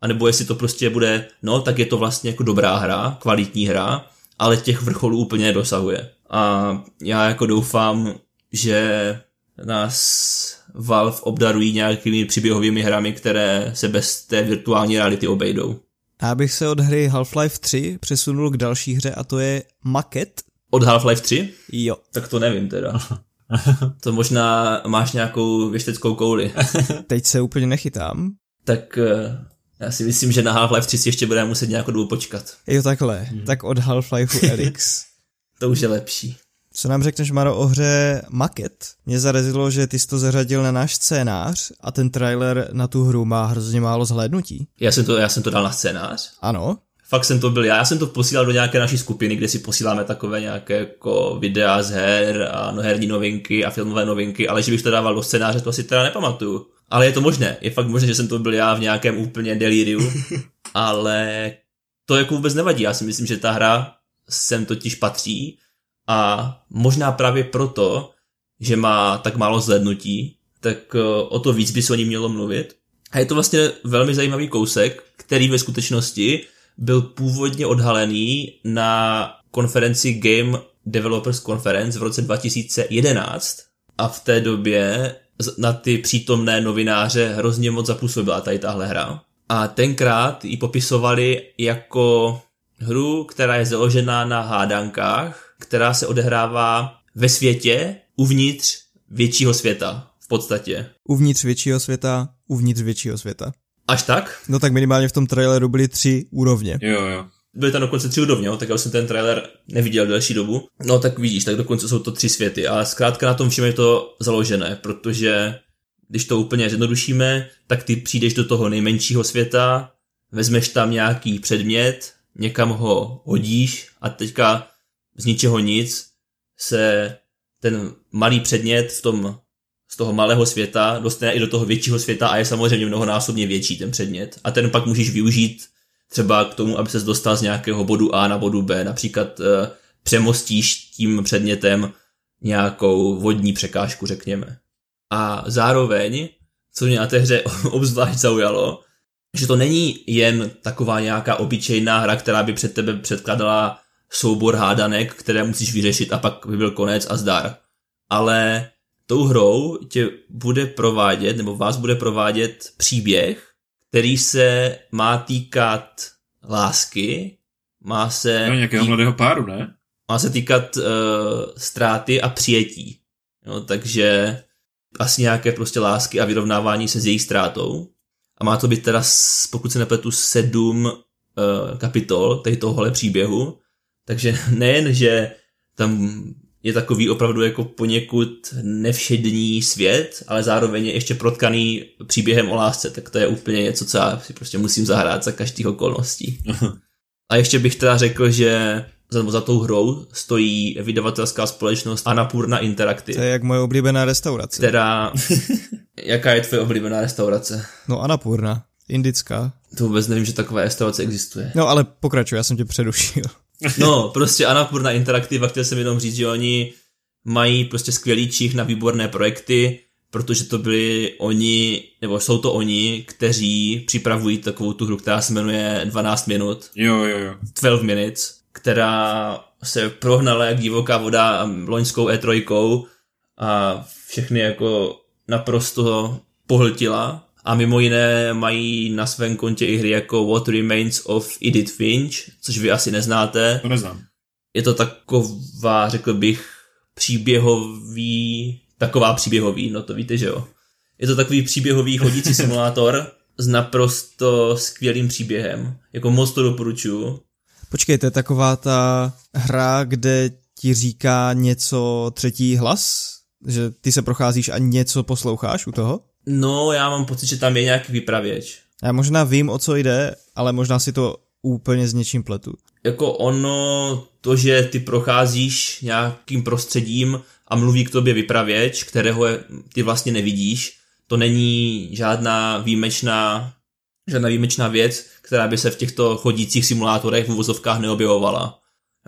anebo jestli to prostě bude, no tak je to vlastně jako dobrá hra, kvalitní hra, ale těch vrcholů úplně nedosahuje. A já jako doufám, že nás Valve obdarují nějakými příběhovými hrami, které se bez té virtuální reality obejdou. Já bych se od hry Half-Life 3 přesunul k další hře a to je Maket. Od Half-Life 3? Jo. Tak to nevím teda. To možná máš nějakou věšteckou kouli. Teď se úplně nechytám. Tak eh, já si myslím, že na Half-Life 3 si ještě budeme muset nějakou dobu počkat. Jo, takhle. Hmm. Tak od Half-Life Elix. to už je lepší. Co nám řekneš, Maro, o hře Maket? Mě zarezilo, že ty jsi to zařadil na náš scénář a ten trailer na tu hru má hrozně málo zhlédnutí. Já jsem to, já jsem to dal na scénář? Ano. Fakt jsem to byl já. Já jsem to posílal do nějaké naší skupiny, kde si posíláme takové nějaké jako videa z her a no, herní novinky a filmové novinky, ale že bych to dával do scénáře, to si teda nepamatuju. Ale je to možné. Je fakt možné, že jsem to byl já v nějakém úplně delíriu. ale to jako vůbec nevadí. Já si myslím, že ta hra sem totiž patří a možná právě proto, že má tak málo zhlednutí, tak eh, o to víc by se o ní mělo mluvit. A je to vlastně velmi zajímavý kousek, který ve skutečnosti byl původně odhalený na konferenci Game Developers Conference v roce 2011 a v té době na ty přítomné novináře hrozně moc zapůsobila tady tahle hra. A tenkrát ji popisovali jako hru, která je založená na hádankách, která se odehrává ve světě uvnitř většího světa v podstatě. Uvnitř většího světa, uvnitř většího světa. Až tak? No tak minimálně v tom traileru byly tři úrovně. Jo, jo. Byly tam dokonce tři úrovně, tak já jsem ten trailer neviděl delší dobu. No tak vidíš, tak dokonce jsou to tři světy, ale zkrátka na tom všem je to založené, protože když to úplně zjednodušíme, tak ty přijdeš do toho nejmenšího světa, vezmeš tam nějaký předmět, někam ho hodíš a teďka z ničeho nic se ten malý předmět v tom z toho malého světa dostane i do toho většího světa a je samozřejmě mnohonásobně větší ten předmět. A ten pak můžeš využít třeba k tomu, aby se dostal z nějakého bodu A na bodu B. Například e, přemostíš tím předmětem nějakou vodní překážku, řekněme. A zároveň, co mě na té hře obzvlášť zaujalo, že to není jen taková nějaká obyčejná hra, která by před tebe předkladala soubor hádanek, které musíš vyřešit a pak by byl konec a zdar. Ale tou hrou tě bude provádět, nebo vás bude provádět příběh, který se má týkat lásky, má se... No, nějakého tý... mladého páru, ne? Má se týkat uh, ztráty a přijetí. No, takže asi nějaké prostě lásky a vyrovnávání se s její ztrátou. A má to být teda, pokud se nepletu, sedm uh, kapitol tady tohohle příběhu. Takže nejen, že tam je takový opravdu jako poněkud nevšední svět, ale zároveň je ještě protkaný příběhem o lásce, tak to je úplně něco, co já si prostě musím zahrát za každých okolností. A ještě bych teda řekl, že za, za tou hrou stojí vydavatelská společnost Anapurna Interactive. To je jak moje oblíbená restaurace. Která... Jaká je tvoje oblíbená restaurace? No Anapurna. Indická. To vůbec nevím, že taková restaurace existuje. No ale pokračuj, já jsem tě předušil. No, prostě Anapurna Interactive, chtěl jsem jenom říct, že oni mají prostě skvělý čich na výborné projekty, protože to byli oni, nebo jsou to oni, kteří připravují takovou tu hru, která se jmenuje 12 minut. Jo, jo, jo. 12 minutes, která se prohnala jak divoká voda loňskou E3 a všechny jako naprosto pohltila a mimo jiné mají na svém kontě i hry jako What Remains of Edith Finch, což vy asi neznáte. To neznám. Je to taková, řekl bych, příběhový, taková příběhový, no to víte, že jo. Je to takový příběhový chodící simulátor s naprosto skvělým příběhem. Jako moc to doporučuju. Počkejte, taková ta hra, kde ti říká něco třetí hlas? Že ty se procházíš a něco posloucháš u toho? No, já mám pocit, že tam je nějaký vypravěč. Já možná vím, o co jde, ale možná si to úplně s něčím pletu. jako ono, to, že ty procházíš nějakým prostředím a mluví k tobě vypravěč, kterého ty vlastně nevidíš, to není žádná výjimečná, žádná výjimečná věc, která by se v těchto chodících simulátorech v uvozovkách neobjevovala.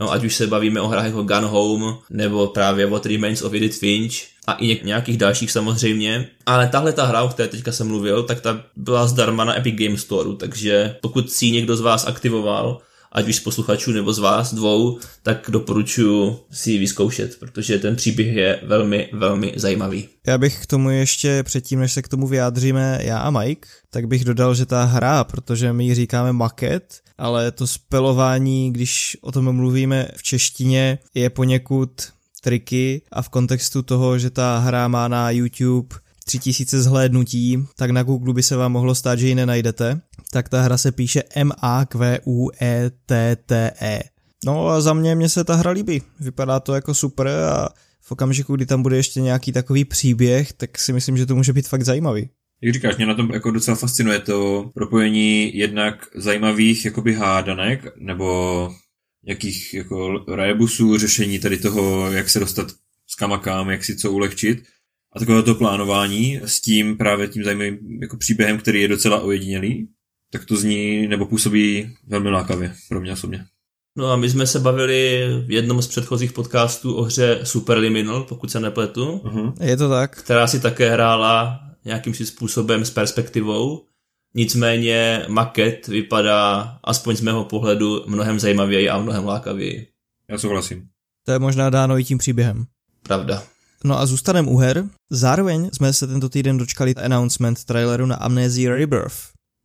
No, ať už se bavíme o hrách jako Gun Home, nebo právě What Remains of Edith Finch a i nějakých dalších samozřejmě. Ale tahle ta hra, o které teďka jsem mluvil, tak ta byla zdarma na Epic Games Store, takže pokud si někdo z vás aktivoval, ať už z posluchačů nebo z vás dvou, tak doporučuji si ji vyzkoušet, protože ten příběh je velmi, velmi zajímavý. Já bych k tomu ještě předtím, než se k tomu vyjádříme já a Mike, tak bych dodal, že ta hra, protože my ji říkáme maket, ale to spelování, když o tom mluvíme v češtině, je poněkud triky a v kontextu toho, že ta hra má na YouTube 3000 zhlédnutí, tak na Google by se vám mohlo stát, že ji nenajdete. Tak ta hra se píše M-A-Q-U-E-T-T-E. No a za mě, mě se ta hra líbí. Vypadá to jako super a v okamžiku, kdy tam bude ještě nějaký takový příběh, tak si myslím, že to může být fakt zajímavý. Jak říkáš, mě na tom jako docela fascinuje to propojení jednak zajímavých jakoby hádanek, nebo jakých jako rebusů, řešení tady toho, jak se dostat s kamakám, jak si co ulehčit, a takové to plánování s tím právě tím zajímavým jako příběhem, který je docela ojedinělý, tak to zní nebo působí velmi lákavě pro mě osobně. No a my jsme se bavili v jednom z předchozích podcastů o hře Superliminal, pokud se nepletu. Uh-huh. Je to tak. Která si také hrála nějakým si způsobem s perspektivou. Nicméně maket vypadá, aspoň z mého pohledu, mnohem zajímavěji a mnohem lákavěji. Já souhlasím. To je možná dáno i tím příběhem. Pravda. No a zůstaneme u her. Zároveň jsme se tento týden dočkali announcement traileru na Amnesia Rebirth.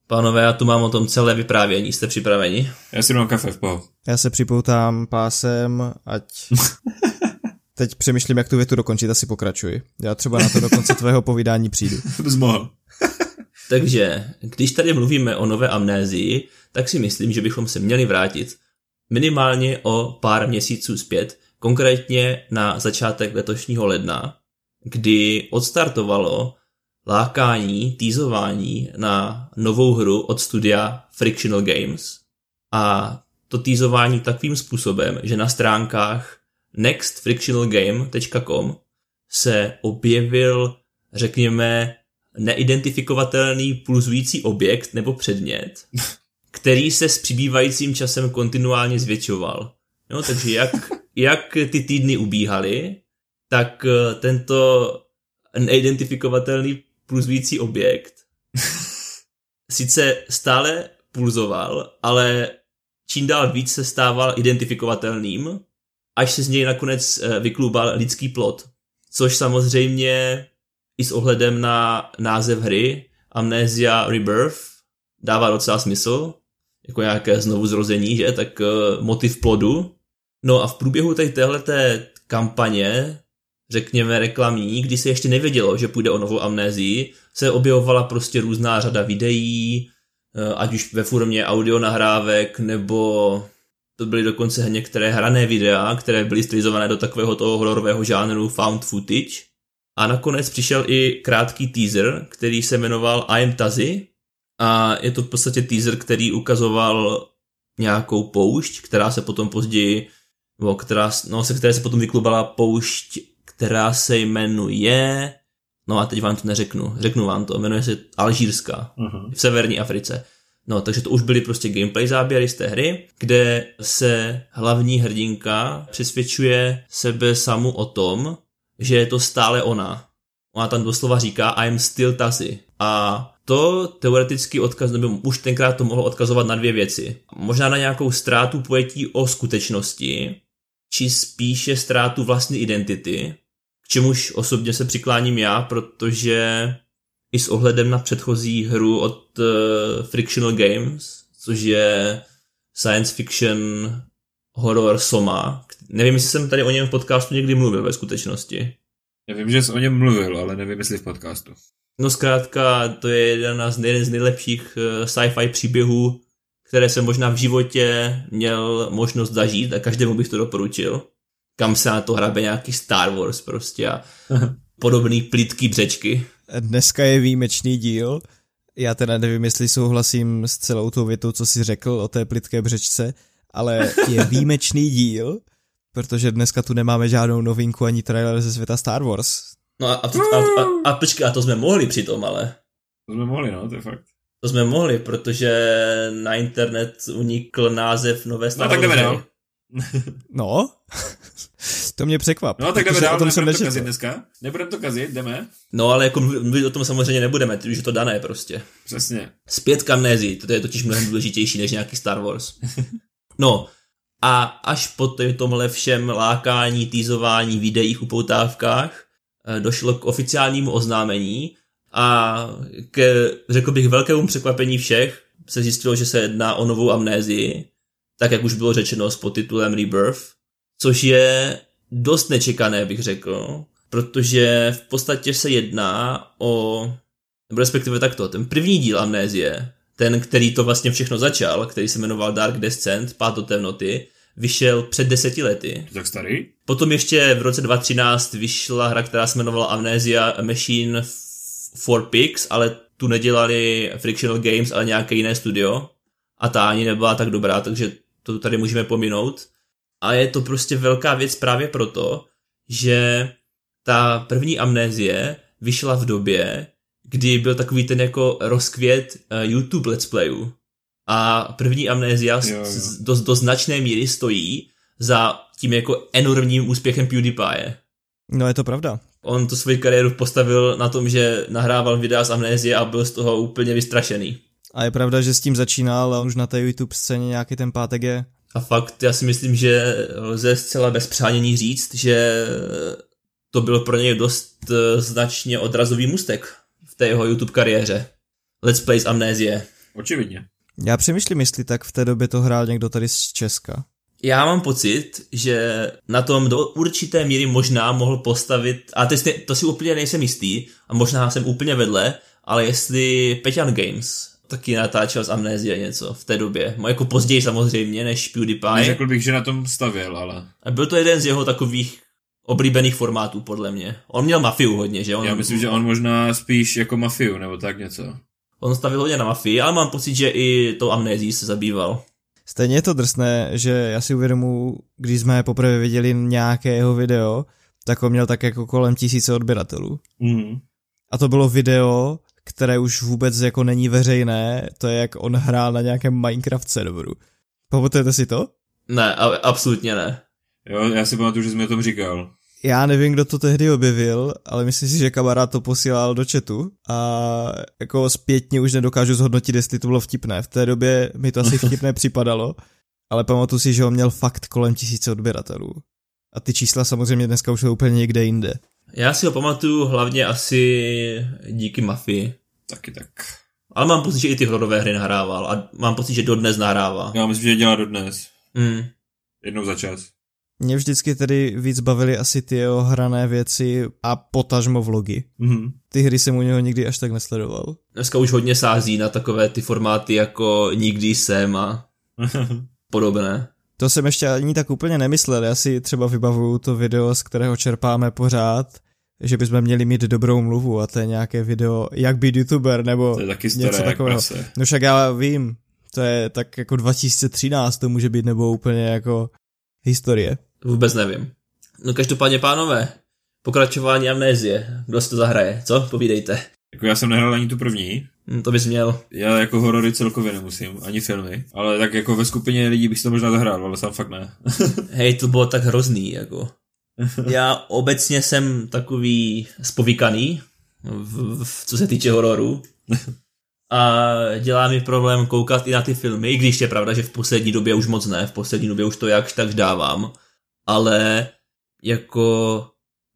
Pánové, já tu mám o tom celé vyprávění. Jste připraveni? Já si dám kafe v poho. Já se připoutám pásem, ať... Teď přemýšlím, jak tu větu dokončit, asi pokračuji. Já třeba na to do konce tvého povídání přijdu. Zmohl. Takže, když tady mluvíme o nové amnézii, tak si myslím, že bychom se měli vrátit minimálně o pár měsíců zpět, konkrétně na začátek letošního ledna, kdy odstartovalo lákání, týzování na novou hru od studia Frictional Games. A to týzování takovým způsobem, že na stránkách nextfrictionalgame.com se objevil, řekněme, neidentifikovatelný pulzující objekt nebo předmět, který se s přibývajícím časem kontinuálně zvětšoval. No, takže jak, jak ty týdny ubíhaly, tak eh, tento neidentifikovatelný pulzující objekt sice stále pulzoval, ale čím dál víc se stával identifikovatelným, až se z něj nakonec eh, vyklubal lidský plot. Což samozřejmě i s ohledem na název hry Amnesia Rebirth dává docela smysl, jako nějaké znovu zrození, že, tak uh, motiv plodu. No a v průběhu tady téhleté kampaně, řekněme reklamní, kdy se ještě nevědělo, že půjde o novou amnézii, se objevovala prostě různá řada videí, uh, ať už ve formě audio nahrávek, nebo to byly dokonce některé hrané videa, které byly stylizované do takového toho hororového žánru found footage. A nakonec přišel i krátký teaser, který se jmenoval I am Tazi a je to v podstatě teaser, který ukazoval nějakou poušť, která se potom později, nebo která, no, se které se potom vyklubala poušť, která se jmenuje, no a teď vám to neřeknu, řeknu vám to, jmenuje se Alžírska uh-huh. v severní Africe. No, takže to už byly prostě gameplay záběry z té hry, kde se hlavní hrdinka přesvědčuje sebe samu o tom, že je to stále ona. Ona tam doslova říká I'm still Tassi. A to teoreticky odkaz, nebo už tenkrát to mohlo odkazovat na dvě věci. Možná na nějakou ztrátu pojetí o skutečnosti, či spíše ztrátu vlastní identity, k čemuž osobně se přikláním já, protože i s ohledem na předchozí hru od uh, Frictional Games, což je science fiction horror Soma. Nevím, jestli jsem tady o něm v podcastu někdy mluvil ve skutečnosti. Já vím, že jsi o něm mluvil, ale nevím, jestli v podcastu. No zkrátka, to je jeden z, jeden z nejlepších uh, sci-fi příběhů, které jsem možná v životě měl možnost zažít a každému bych to doporučil. Kam se na to hrabe nějaký Star Wars prostě a podobný plitký břečky. Dneska je výjimečný díl. Já teda nevím, jestli souhlasím s celou tou větou, co jsi řekl o té plitké břečce, ale je výjimečný díl, protože dneska tu nemáme žádnou novinku ani trailer ze světa Star Wars. No a, a, a, a, a počkej, a to jsme mohli přitom, ale. To jsme mohli, no, to je fakt. To jsme mohli, protože na internet unikl název nové Star No tak jdeme Wars dál. No, to mě překvap. No tak jdeme dál, o tom jsem nebudeme to nečetl. kazit dneska. Nebudeme to kazit, jdeme. No ale jako mluvit o tom samozřejmě nebudeme, když je to dané prostě. Přesně. Zpět k amnézii, to je totiž mnohem důležitější než nějaký Star Wars. No, a až po tomhle všem lákání, týzování, videích, upoutávkách eh, došlo k oficiálnímu oznámení a k, řekl bych, velkému překvapení všech se zjistilo, že se jedná o novou amnézii, tak jak už bylo řečeno s podtitulem Rebirth, což je dost nečekané, bych řekl, protože v podstatě se jedná o, respektive takto, ten první díl amnézie, ten, který to vlastně všechno začal, který se jmenoval Dark Descent, Pád do temnoty, vyšel před deseti lety. Tak starý? Potom ještě v roce 2013 vyšla hra, která se jmenovala Amnesia Machine for Pigs, ale tu nedělali Frictional Games, ale nějaké jiné studio. A ta ani nebyla tak dobrá, takže to tady můžeme pominout. A je to prostě velká věc právě proto, že ta první amnézie vyšla v době, kdy byl takový ten jako rozkvět eh, YouTube let's playů. A první amnézia Jo, jo. do, do značné míry stojí za tím jako enormním úspěchem PewDiePie. No je to pravda. On tu svoji kariéru postavil na tom, že nahrával videa z amnézie a byl z toho úplně vystrašený. A je pravda, že s tím začínal a už na té YouTube scéně nějaký ten pátek je. A fakt, já si myslím, že lze zcela bez přánění říct, že to byl pro něj dost eh, značně odrazový mustek té jeho YouTube kariéře. Let's Play z amnézie. Očividně. Já přemýšlím, jestli tak v té době to hrál někdo tady z Česka. Já mám pocit, že na tom do určité míry možná mohl postavit, a to, si- to si úplně nejsem jistý, a možná jsem úplně vedle, ale jestli Peťan Games taky natáčel z Amnézie něco v té době. No, Jako později samozřejmě, než PewDiePie. Neřekl bych, že na tom stavěl, ale A byl to jeden z jeho takových oblíbených formátů, podle mě. On měl mafiu hodně, že? On, já myslím, že on možná spíš jako mafiu, nebo tak něco. on stavil hodně na mafii, ale mám pocit, že i tou amnézí se zabýval. Stejně je to drsné, že já si uvědomu, když jsme poprvé viděli nějaké jeho video, tak on měl tak jako kolem tisíce odběratelů. Mm. A to bylo video, které už vůbec jako není veřejné, to je jak on hrál na nějakém Minecraft serveru. Pamatujete si to? Ne, absolutně ne. Jo, já si pamatuju, že jsi mi o tom říkal. Já nevím, kdo to tehdy objevil, ale myslím si, že kamarád to posílal do chatu a jako zpětně už nedokážu zhodnotit, jestli to bylo vtipné. V té době mi to asi vtipné připadalo, ale pamatuju si, že on měl fakt kolem tisíce odběratelů. A ty čísla samozřejmě dneska už jsou úplně někde jinde. Já si ho pamatuju hlavně asi díky mafii. Taky tak. Ale mám pocit, že i ty hororové hry nahrával a mám pocit, že dodnes nahrává. Já myslím, že dělá dodnes. Mm. Jednou za čas. Mě vždycky tedy víc bavily asi ty jeho hrané věci a potažmo vlogy. Mhm. Ty hry jsem u něho nikdy až tak nesledoval. Dneska už hodně sází na takové ty formáty jako Nikdy jsem a podobné. To jsem ještě ani tak úplně nemyslel, já si třeba vybavuju to video, z kterého čerpáme pořád, že bychom měli mít dobrou mluvu a to je nějaké video, jak být youtuber, nebo To je taky něco staré jak takového. prase. No však já vím, to je tak jako 2013, to může být nebo úplně jako historie. Vůbec nevím. No každopádně, pánové, pokračování amnézie. Kdo si to zahraje? Co? Povídejte. Jako já jsem nehrál ani tu první. Hm, to bys měl. Já jako horory celkově nemusím, ani filmy. Ale tak jako ve skupině lidí bych si to možná zahrál, ale sám fakt ne. Hej, to bylo tak hrozný, jako. Já obecně jsem takový spovíkaný, v, v, co se týče hororu. A dělá mi problém koukat i na ty filmy, i když je pravda, že v poslední době už moc ne, v poslední době už to jakž tak dávám. Ale jako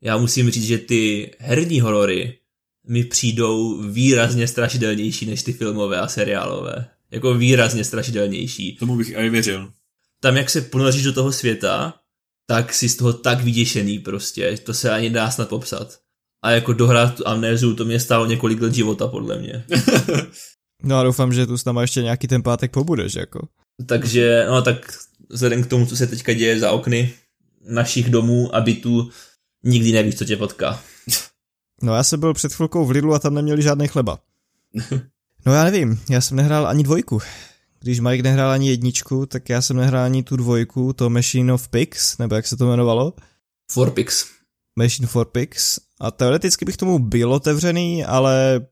já musím říct, že ty herní horory mi přijdou výrazně strašidelnější než ty filmové a seriálové. Jako výrazně strašidelnější Tomu bych i věřil. tam, jak se ponoříš do toho světa, tak si z toho tak vyděšený prostě, to se ani dá snad popsat. A jako dohrát tu amnézu, to mě stálo několik let života, podle mě. No a doufám, že tu s náma ještě nějaký ten pátek pobudeš, jako. Takže, no tak vzhledem k tomu, co se teďka děje za okny našich domů a bytů, nikdy nevíš, co tě potká. No já jsem byl před chvilkou v Lidlu a tam neměli žádný chleba. No já nevím, já jsem nehrál ani dvojku. když Mike nehrál ani jedničku, tak já jsem nehrál ani tu dvojku, to Machine of Pigs, nebo jak se to jmenovalo? Forpix. Machine for Pigs. A teoreticky bych tomu byl otevřený, ale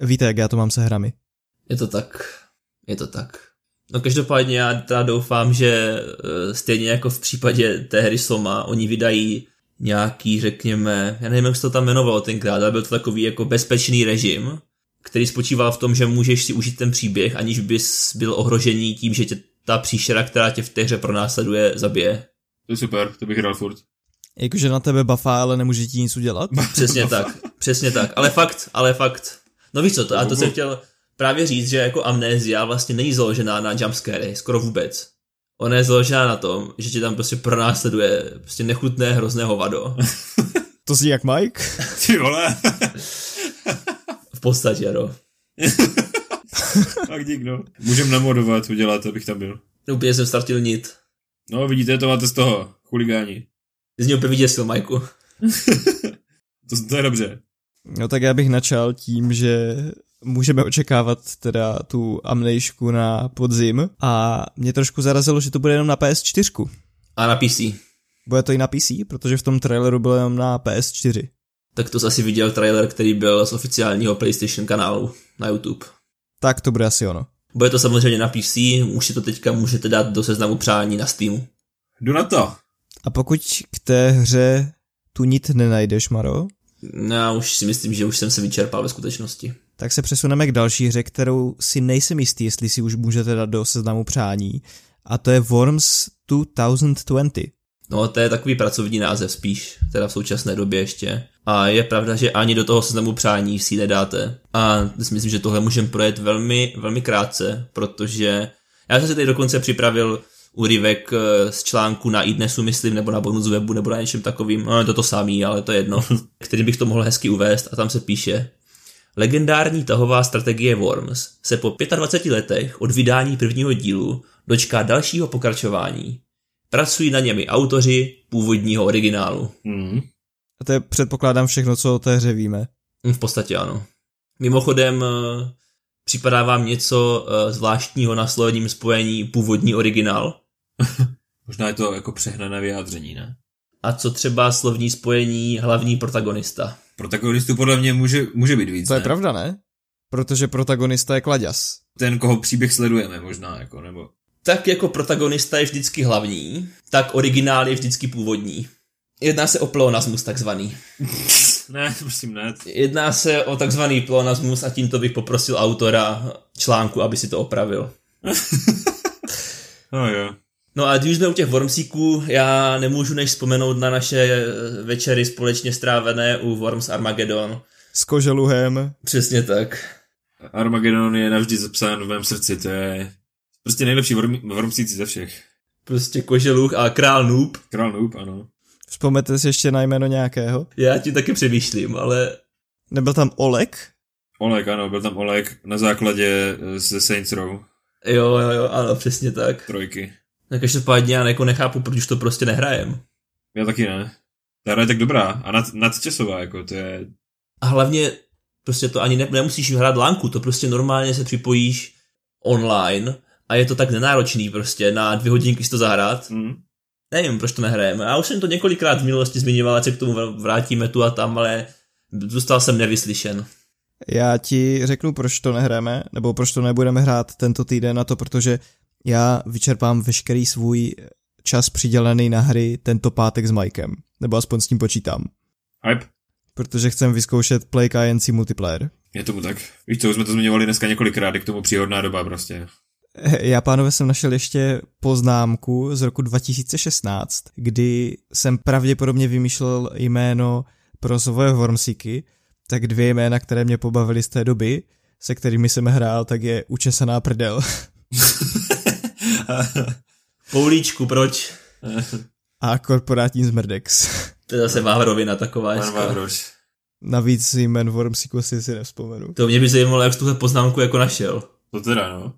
víte, jak já to mám se hrami. Je to tak. Je to tak. No každopádně já teda doufám, že eh, stejně jako v případě té hry Soma, oni vydají nějaký, řekněme, já nevím, jak se to tam jmenovalo tenkrát, ale byl to takový jako bezpečný režim, který spočíval v tom, že můžeš si užít ten příběh, aniž bys byl ohrožený tím, že tě ta příšera, která tě v té hře pronásleduje, zabije. To je super, to bych hrál furt. Jakože na tebe bafá, ale nemůže ti nic udělat? Přesně tak, přesně tak. Ale fakt, ale fakt. No víš co, to, a to jsem chtěl právě říct, že jako amnézia vlastně není založená na jumpscary, skoro vůbec. Ona je založená na tom, že tě tam prostě pronásleduje prostě nechutné, hrozné hovado. to zní jak Mike? Ty vole. v podstatě, no. tak dík, no. Můžem namodovat, udělat, abych tam byl. No, úplně jsem startil nit. No, vidíte, to máte z toho, chuligáni. Ty jsi mě úplně vyděsil, Majku. to, to je dobře. No tak já bych načal tím, že můžeme očekávat teda tu amnejšku na podzim a mě trošku zarazilo, že to bude jenom na PS4. A na PC. Bude to i na PC, protože v tom traileru bylo jenom na PS4. Tak to jsi asi viděl trailer, který byl z oficiálního PlayStation kanálu na YouTube. Tak to bude asi ono. Bude to samozřejmě na PC, už si to teďka můžete dát do seznamu přání na Steamu. Jdu na to. A pokud k té hře tu nit nenajdeš, Maro? No, já už si myslím, že už jsem se vyčerpal ve skutečnosti. Tak se přesuneme k další hře, kterou si nejsem jistý, jestli si už můžete dát do seznamu přání. A to je Worms 2020. No, to je takový pracovní název spíš, teda v současné době ještě. A je pravda, že ani do toho seznamu přání si nedáte. A myslím, že tohle můžeme projet velmi, velmi krátce, protože já jsem si tady dokonce připravil úryvek eh, z článku na iDnesu, myslím, nebo na bonus webu, nebo na něčem takovým, no je to to samý, ale to je jedno, který bych to mohl hezky uvést a tam se píše, Legendární tahová strategie Worms se po 25 letech od vydání prvního dílu dočká dalšího pokračování. Pracují na němi autoři původního originálu. Mm. A to je předpokládám všechno, co o té hře víme. V podstatě ano. Mimochodem, eh, připadá vám něco eh, zvláštního na slovním spojení původní originál? Možná je to jako přehnané vyjádření, ne? A co třeba slovní spojení hlavní protagonista? Protagonistů podle mě může, může být víc, To ne? je pravda, ne? Protože protagonista je Klaďas. Ten, koho příběh sledujeme možná, jako, nebo... Tak jako protagonista je vždycky hlavní, tak originál je vždycky původní. Jedná se o pleonasmus takzvaný. ne, prosím, ne. Jedná se o takzvaný pleonasmus a tímto bych poprosil autora článku, aby si to opravil. no jo. No a když jsme u těch Wormsíků, já nemůžu než vzpomenout na naše večery společně strávené u Worms Armageddon. S koželuhem. Přesně tak. Armageddon je navždy zapsán v mém srdci, to je prostě nejlepší Wormsíci ze všech. Prostě koželuch a král noob. Král noob, ano. Vzpomněte si ještě na jméno nějakého? Já ti taky přemýšlím, ale... Nebyl tam Olek? Olek, ano, byl tam Olek na základě ze Saints Row. Jo, jo, jo, ano, přesně tak. Trojky. Tak každopádně já jako nechápu, proč to prostě nehrajem. Já taky ne. Ta hra je tak dobrá a nad, nadčasová, jako to je... A hlavně prostě to ani ne, nemusíš hrát lánku, to prostě normálně se připojíš online a je to tak nenáročný prostě na dvě hodinky si to zahrát. Mm. Nevím, proč to nehrajeme. Já už jsem to několikrát v minulosti zmiňoval, ať se k tomu vrátíme tu a tam, ale zůstal jsem nevyslyšen. Já ti řeknu, proč to nehrajeme, nebo proč to nebudeme hrát tento týden na to, protože já vyčerpám veškerý svůj čas přidělený na hry tento pátek s Mikem. Nebo aspoň s tím počítám. Hype? Protože chcem vyzkoušet Play INC multiplayer. Je tomu tak. Víš co, už jsme to zmiňovali dneska několikrát, je k tomu příhodná doba prostě. Já, pánové, jsem našel ještě poznámku z roku 2016, kdy jsem pravděpodobně vymýšlel jméno pro svoje Wormsíky, tak dvě jména, které mě pobavily z té doby, se kterými jsem hrál, tak je Učesaná prdel. Poulíčku, proč? A korporátní zmrdex. To je zase Vávrovina taková hezká. Navíc jmen Wormsíku si si nevzpomenu. To mě by zajímalo, jak jsi tuhle poznámku jako našel. To teda, no.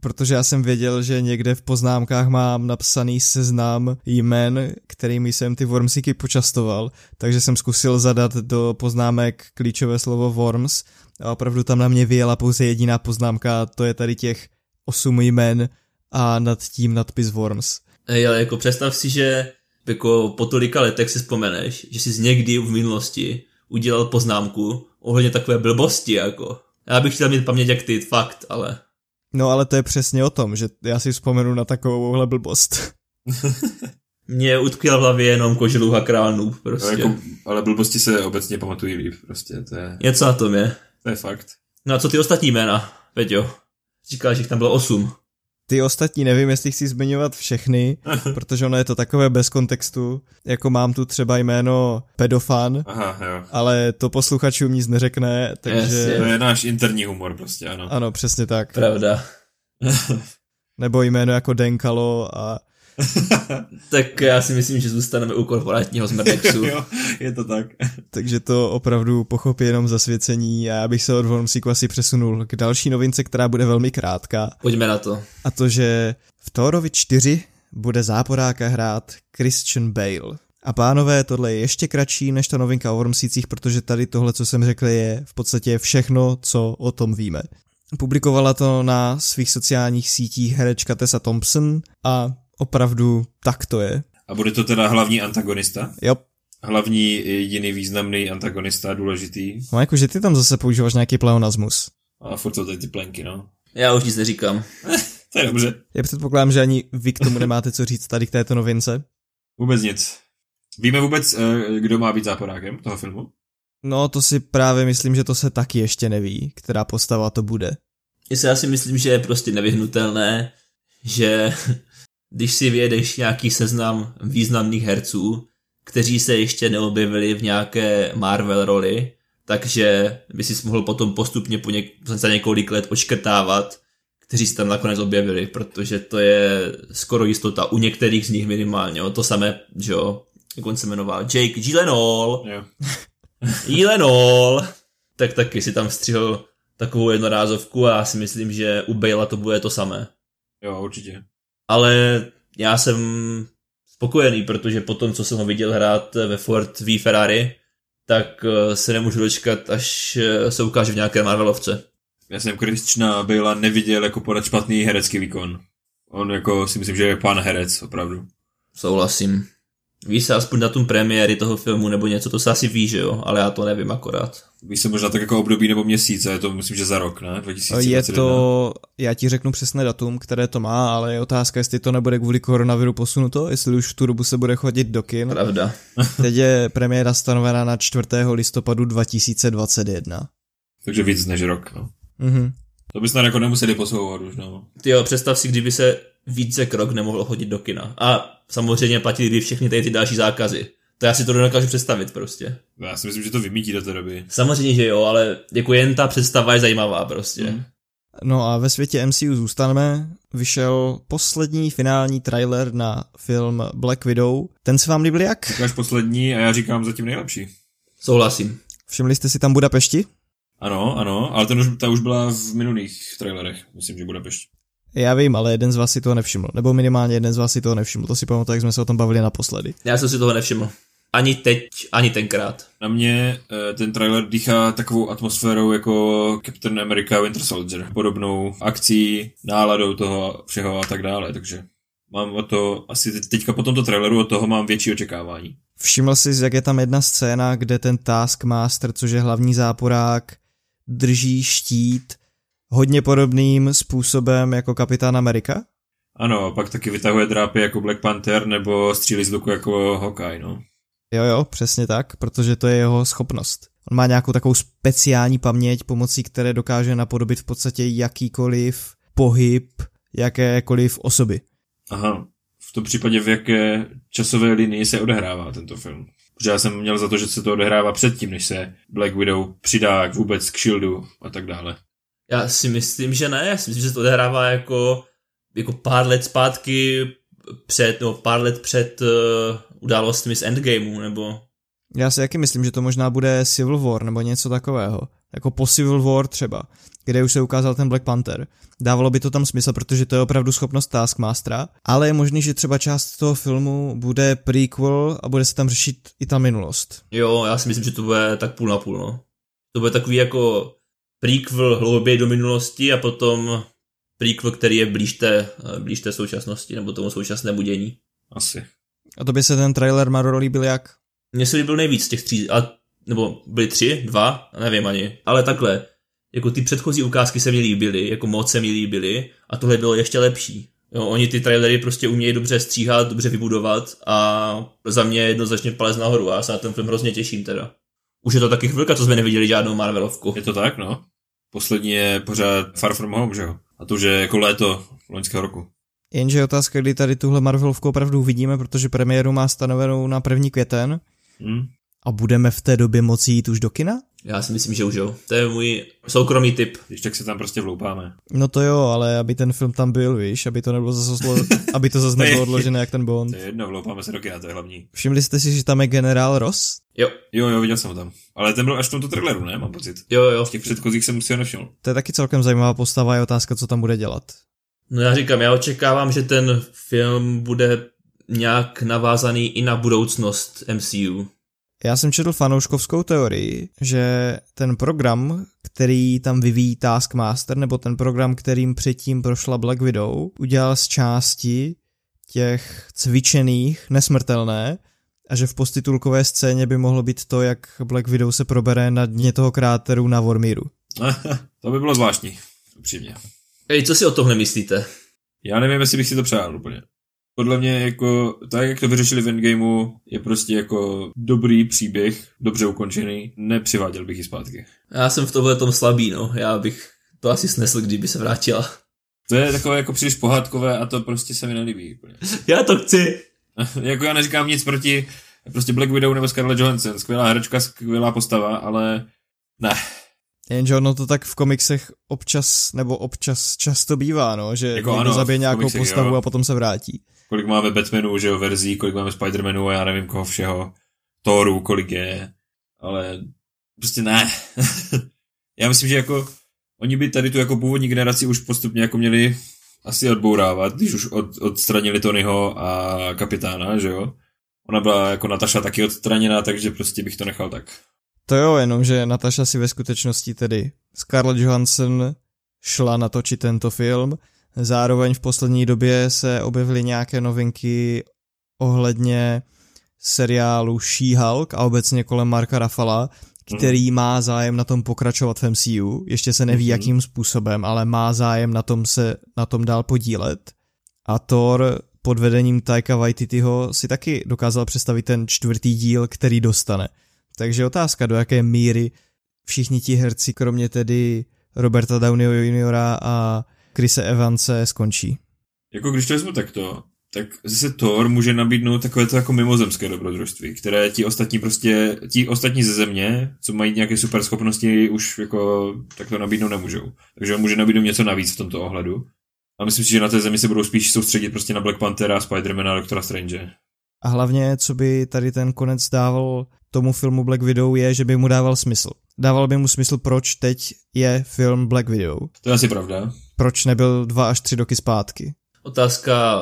Protože já jsem věděl, že někde v poznámkách mám napsaný seznam jmen, kterými jsem ty Wormsíky počastoval, takže jsem zkusil zadat do poznámek klíčové slovo Worms a opravdu tam na mě vyjela pouze jediná poznámka, to je tady těch osm jmen a nad tím nadpis Worms. Ale jako představ si, že jako po tolika letech si vzpomeneš, že jsi někdy v minulosti udělal poznámku ohledně takové blbosti, jako. Já bych chtěl mít paměť jak ty, fakt, ale... No ale to je přesně o tom, že já si vzpomenu na takovouhle blbost. Mně utkvěl v hlavě jenom koželuha kránů, prostě. No, jako, ale blbosti se obecně pamatují líp, prostě, to je, Něco na tom je. to je fakt. No a co ty ostatní jména, Peťo? Říkal, že jich tam bylo osm. Ty ostatní nevím, jestli chci zmiňovat všechny, protože ono je to takové bez kontextu. Jako mám tu třeba jméno pedofan, Aha, jo. ale to posluchačům nic neřekne, takže... Jasně. To je náš interní humor prostě, ano. Ano, přesně tak. Pravda. Nebo jméno jako Denkalo a Tak já si myslím, že zůstaneme u korporátního zmrdexu. jo, je to tak. takže to opravdu pochopí jenom zasvěcení a já bych se od Wormsíku asi přesunul k další novince, která bude velmi krátká. Pojďme na to. A to, že v Thorovi 4 bude záporáka hrát Christian Bale. A pánové, tohle je ještě kratší než ta novinka o Wormsících, protože tady tohle, co jsem řekl, je v podstatě všechno, co o tom víme. Publikovala to na svých sociálních sítích herečka Tessa Thompson a opravdu tak to je. A bude to teda hlavní antagonista? Jo, Hlavní jediný významný antagonista, důležitý. no jako, že ty tam zase používáš nějaký pleonasmus. A furt jsou tady ty plenky, no. Já už nic neříkám. To je dobře. Já předpokládám, že ani vy k tomu nemáte co říct tady k této novince. Vůbec nic. Víme vůbec, eh, kdo má být záporákem toho filmu? No, to si právě myslím, že to se taky ještě neví, která postava to bude. Jestli já si myslím, že je prostě nevyhnutelné, že když si vyjedeš nějaký seznam významných herců, kteří se ještě neobjevili v nějaké Marvel roli, takže by si mohl potom postupně po něk- za několik let očkrtávat, kteří se tam nakonec objevili, protože to je skoro jistota u některých z nich minimálně. To samé, že jo, jak on se jmenoval, Jake Gyllenhaal, Jo. Gyllenhaal, tak taky si tam vstřihl takovou jednorázovku a já si myslím, že u Bale'a to bude to samé. Jo, určitě. Ale já jsem spokojený, protože po tom, co jsem ho viděl hrát ve Ford V Ferrari, tak eh, se nemůžu dočkat, až eh, se ukáže v nějaké Marvelovce. Já jsem Christiana Bale'a neviděl jako podat špatný herecký výkon. On jako si myslím, že je pan herec, opravdu. Souhlasím. Ví se aspoň datum premiéry toho filmu nebo něco, to se asi ví, že jo, ale já to nevím akorát. Víš se možná tak jako období nebo měsíc, a je to myslím, že za rok, ne? 2021. Je to, já ti řeknu přesné datum, které to má, ale je otázka, jestli to nebude kvůli koronaviru posunuto, jestli už v tu dobu se bude chodit do kin. Pravda. Teď je premiéra stanovena na 4. listopadu 2021. Takže víc než rok, no. Mhm. To by snad jako nemuseli posouvat už, no. Ty jo, představ si, kdyby se více krok nemohlo chodit do kina. A samozřejmě platili by všechny tady ty další zákazy. To já si to nedokážu představit prostě. Já si myslím, že to vymítí do té doby. Samozřejmě, že jo, ale jako jen ta představa je zajímavá prostě. Mm. No a ve světě MCU zůstaneme. Vyšel poslední finální trailer na film Black Widow. Ten se vám líbil jak? Říkáš poslední a já říkám zatím nejlepší. Souhlasím. Všimli jste si tam Budapešti? Ano, ano, ale ten už, ta už byla v minulých trailerech, myslím, že Budapešť. Já vím, ale jeden z vás si toho nevšiml. Nebo minimálně jeden z vás si toho nevšiml. To si pamatuju, jak jsme se o tom bavili naposledy. Já jsem si toho nevšiml. Ani teď, ani tenkrát. Na mě eh, ten trailer dýchá takovou atmosférou jako Captain America Winter Soldier. Podobnou akcí, náladou toho všeho a tak dále, takže mám o to, asi teď- teďka po tomto traileru od toho mám větší očekávání. Všiml jsi, jak je tam jedna scéna, kde ten Taskmaster, což je hlavní záporák, drží štít hodně podobným způsobem jako Kapitán Amerika? Ano, a pak taky vytahuje drápy jako Black Panther nebo střílí z luku jako Hawkeye, no. Jo, jo, přesně tak, protože to je jeho schopnost. On má nějakou takovou speciální paměť, pomocí které dokáže napodobit v podstatě jakýkoliv pohyb jakékoliv osoby. Aha, v tom případě v jaké časové linii se odehrává tento film? Protože já jsem měl za to, že se to odehrává předtím, než se Black Widow přidá k vůbec k Shieldu a tak dále. Já si myslím, že ne. Já si myslím, že se to odehrává jako, jako pár let zpátky před, no pár let před uh, událostmi z Endgameu, nebo Já si jaký myslím, že to možná bude Civil War nebo něco takového. Jako po Civil War třeba, kde už se ukázal ten Black Panther. Dávalo by to tam smysl, protože to je opravdu schopnost Taskmastera, ale je možný, že třeba část toho filmu bude prequel a bude se tam řešit i ta minulost. jo, já si myslím, že to bude tak půl na půl, no. To bude takový jako prequel hlouběji do minulosti a potom prequel, který je blíž té, blíž té současnosti, nebo tomu současnému dění. Asi. A to by se ten trailer Maro líbil jak? Mně se líbil nejvíc z těch tří, a, nebo byly tři, dva, nevím ani, ale takhle. Jako ty předchozí ukázky se mi líbily, jako moc se mi líbily a tohle bylo ještě lepší. Jo, oni ty trailery prostě umějí dobře stříhat, dobře vybudovat a za mě jednoznačně palec nahoru a já se na ten film hrozně těším teda. Už je to taky chvilka, co jsme neviděli žádnou Marvelovku. Je to tak, no. Poslední je pořád Far From Home, že jo? A to už je jako léto loňského roku. Jenže je otázka, kdy tady tuhle Marvelovku opravdu uvidíme, protože premiéru má stanovenou na první květen. Hmm. A budeme v té době moci jít už do kina? Já si myslím, že už jo. To je můj soukromý tip. Když tak se tam prostě vloupáme. No to jo, ale aby ten film tam byl, víš, aby to nebylo zase, oslo... aby to zase nebylo odložené jak ten Bond. To je jedno, vloupáme se do kina, to je hlavní. Všimli jste si, že tam je generál Ross? Jo. Jo, jo, viděl jsem ho tam. Ale ten byl až v tomto traileru, ne? Mám pocit. Jo, jo. V těch předchozích jsem si ho nevšiml. To je taky celkem zajímavá postava, je otázka, co tam bude dělat. No já říkám, já očekávám, že ten film bude nějak navázaný i na budoucnost MCU. Já jsem četl fanouškovskou teorii, že ten program, který tam vyvíjí Taskmaster, nebo ten program, kterým předtím prošla Black Widow, udělal z části těch cvičených nesmrtelné a že v postitulkové scéně by mohlo být to, jak Black Widow se probere na dně toho kráteru na Vormíru. to by bylo zvláštní, upřímně. Ej, co si o tohle myslíte? Já nevím, jestli bych si to přál úplně. Podle mě jako, tak jak to vyřešili v Endgameu, je prostě jako dobrý příběh, dobře ukončený, nepřiváděl bych ji zpátky. Já jsem v tomhle tom slabý, no. Já bych to asi snesl, kdyby se vrátila. To je takové jako příliš pohádkové a to prostě se mi nelíbí. Úplně. Já to chci. jako já neříkám nic proti prostě Black Widow nebo Scarlett Johansson. Skvělá herečka, skvělá postava, ale ne. Jenže ono to tak v komiksech občas, nebo občas často bývá, no, že jako někdo ano, zabije nějakou komiksech, postavu jo. a potom se vrátí. Kolik máme Batmanů, že jo, verzí, kolik máme Spider-Manů a já nevím koho všeho. Thorů, kolik je, ale prostě ne. já myslím, že jako oni by tady tu jako původní generaci už postupně jako měli asi odbourávat, když už od, odstranili Tonyho a kapitána, že jo. Ona byla jako Nataša taky odstraněná, takže prostě bych to nechal tak. To jo, jenomže Nataša si ve skutečnosti tedy Scarlett Johansson šla natočit tento film, zároveň v poslední době se objevily nějaké novinky ohledně seriálu She-Hulk a obecně kolem Marka Rafala, který má zájem na tom pokračovat v MCU. Ještě se neví, mm-hmm. jakým způsobem, ale má zájem na tom se na tom dál podílet. A Thor pod vedením Taika Waititiho si taky dokázal představit ten čtvrtý díl, který dostane. Takže otázka, do jaké míry všichni ti herci, kromě tedy Roberta Downeyho Jr. a Chrise Evanse, skončí. Jako když to vezmu takto, tak zase Thor může nabídnout takové to jako mimozemské dobrodružství, které ti ostatní prostě, ti ostatní ze země, co mají nějaké super schopnosti, už jako tak to nabídnout nemůžou. Takže on může nabídnout něco navíc v tomto ohledu. A myslím si, že na té zemi se budou spíš soustředit prostě na Black Panthera, Spidermana a Doktora Strange. A hlavně, co by tady ten konec dával tomu filmu Black Widow, je, že by mu dával smysl. Dával by mu smysl, proč teď je film Black Widow. To je asi pravda. Proč nebyl dva až tři roky zpátky. Otázka,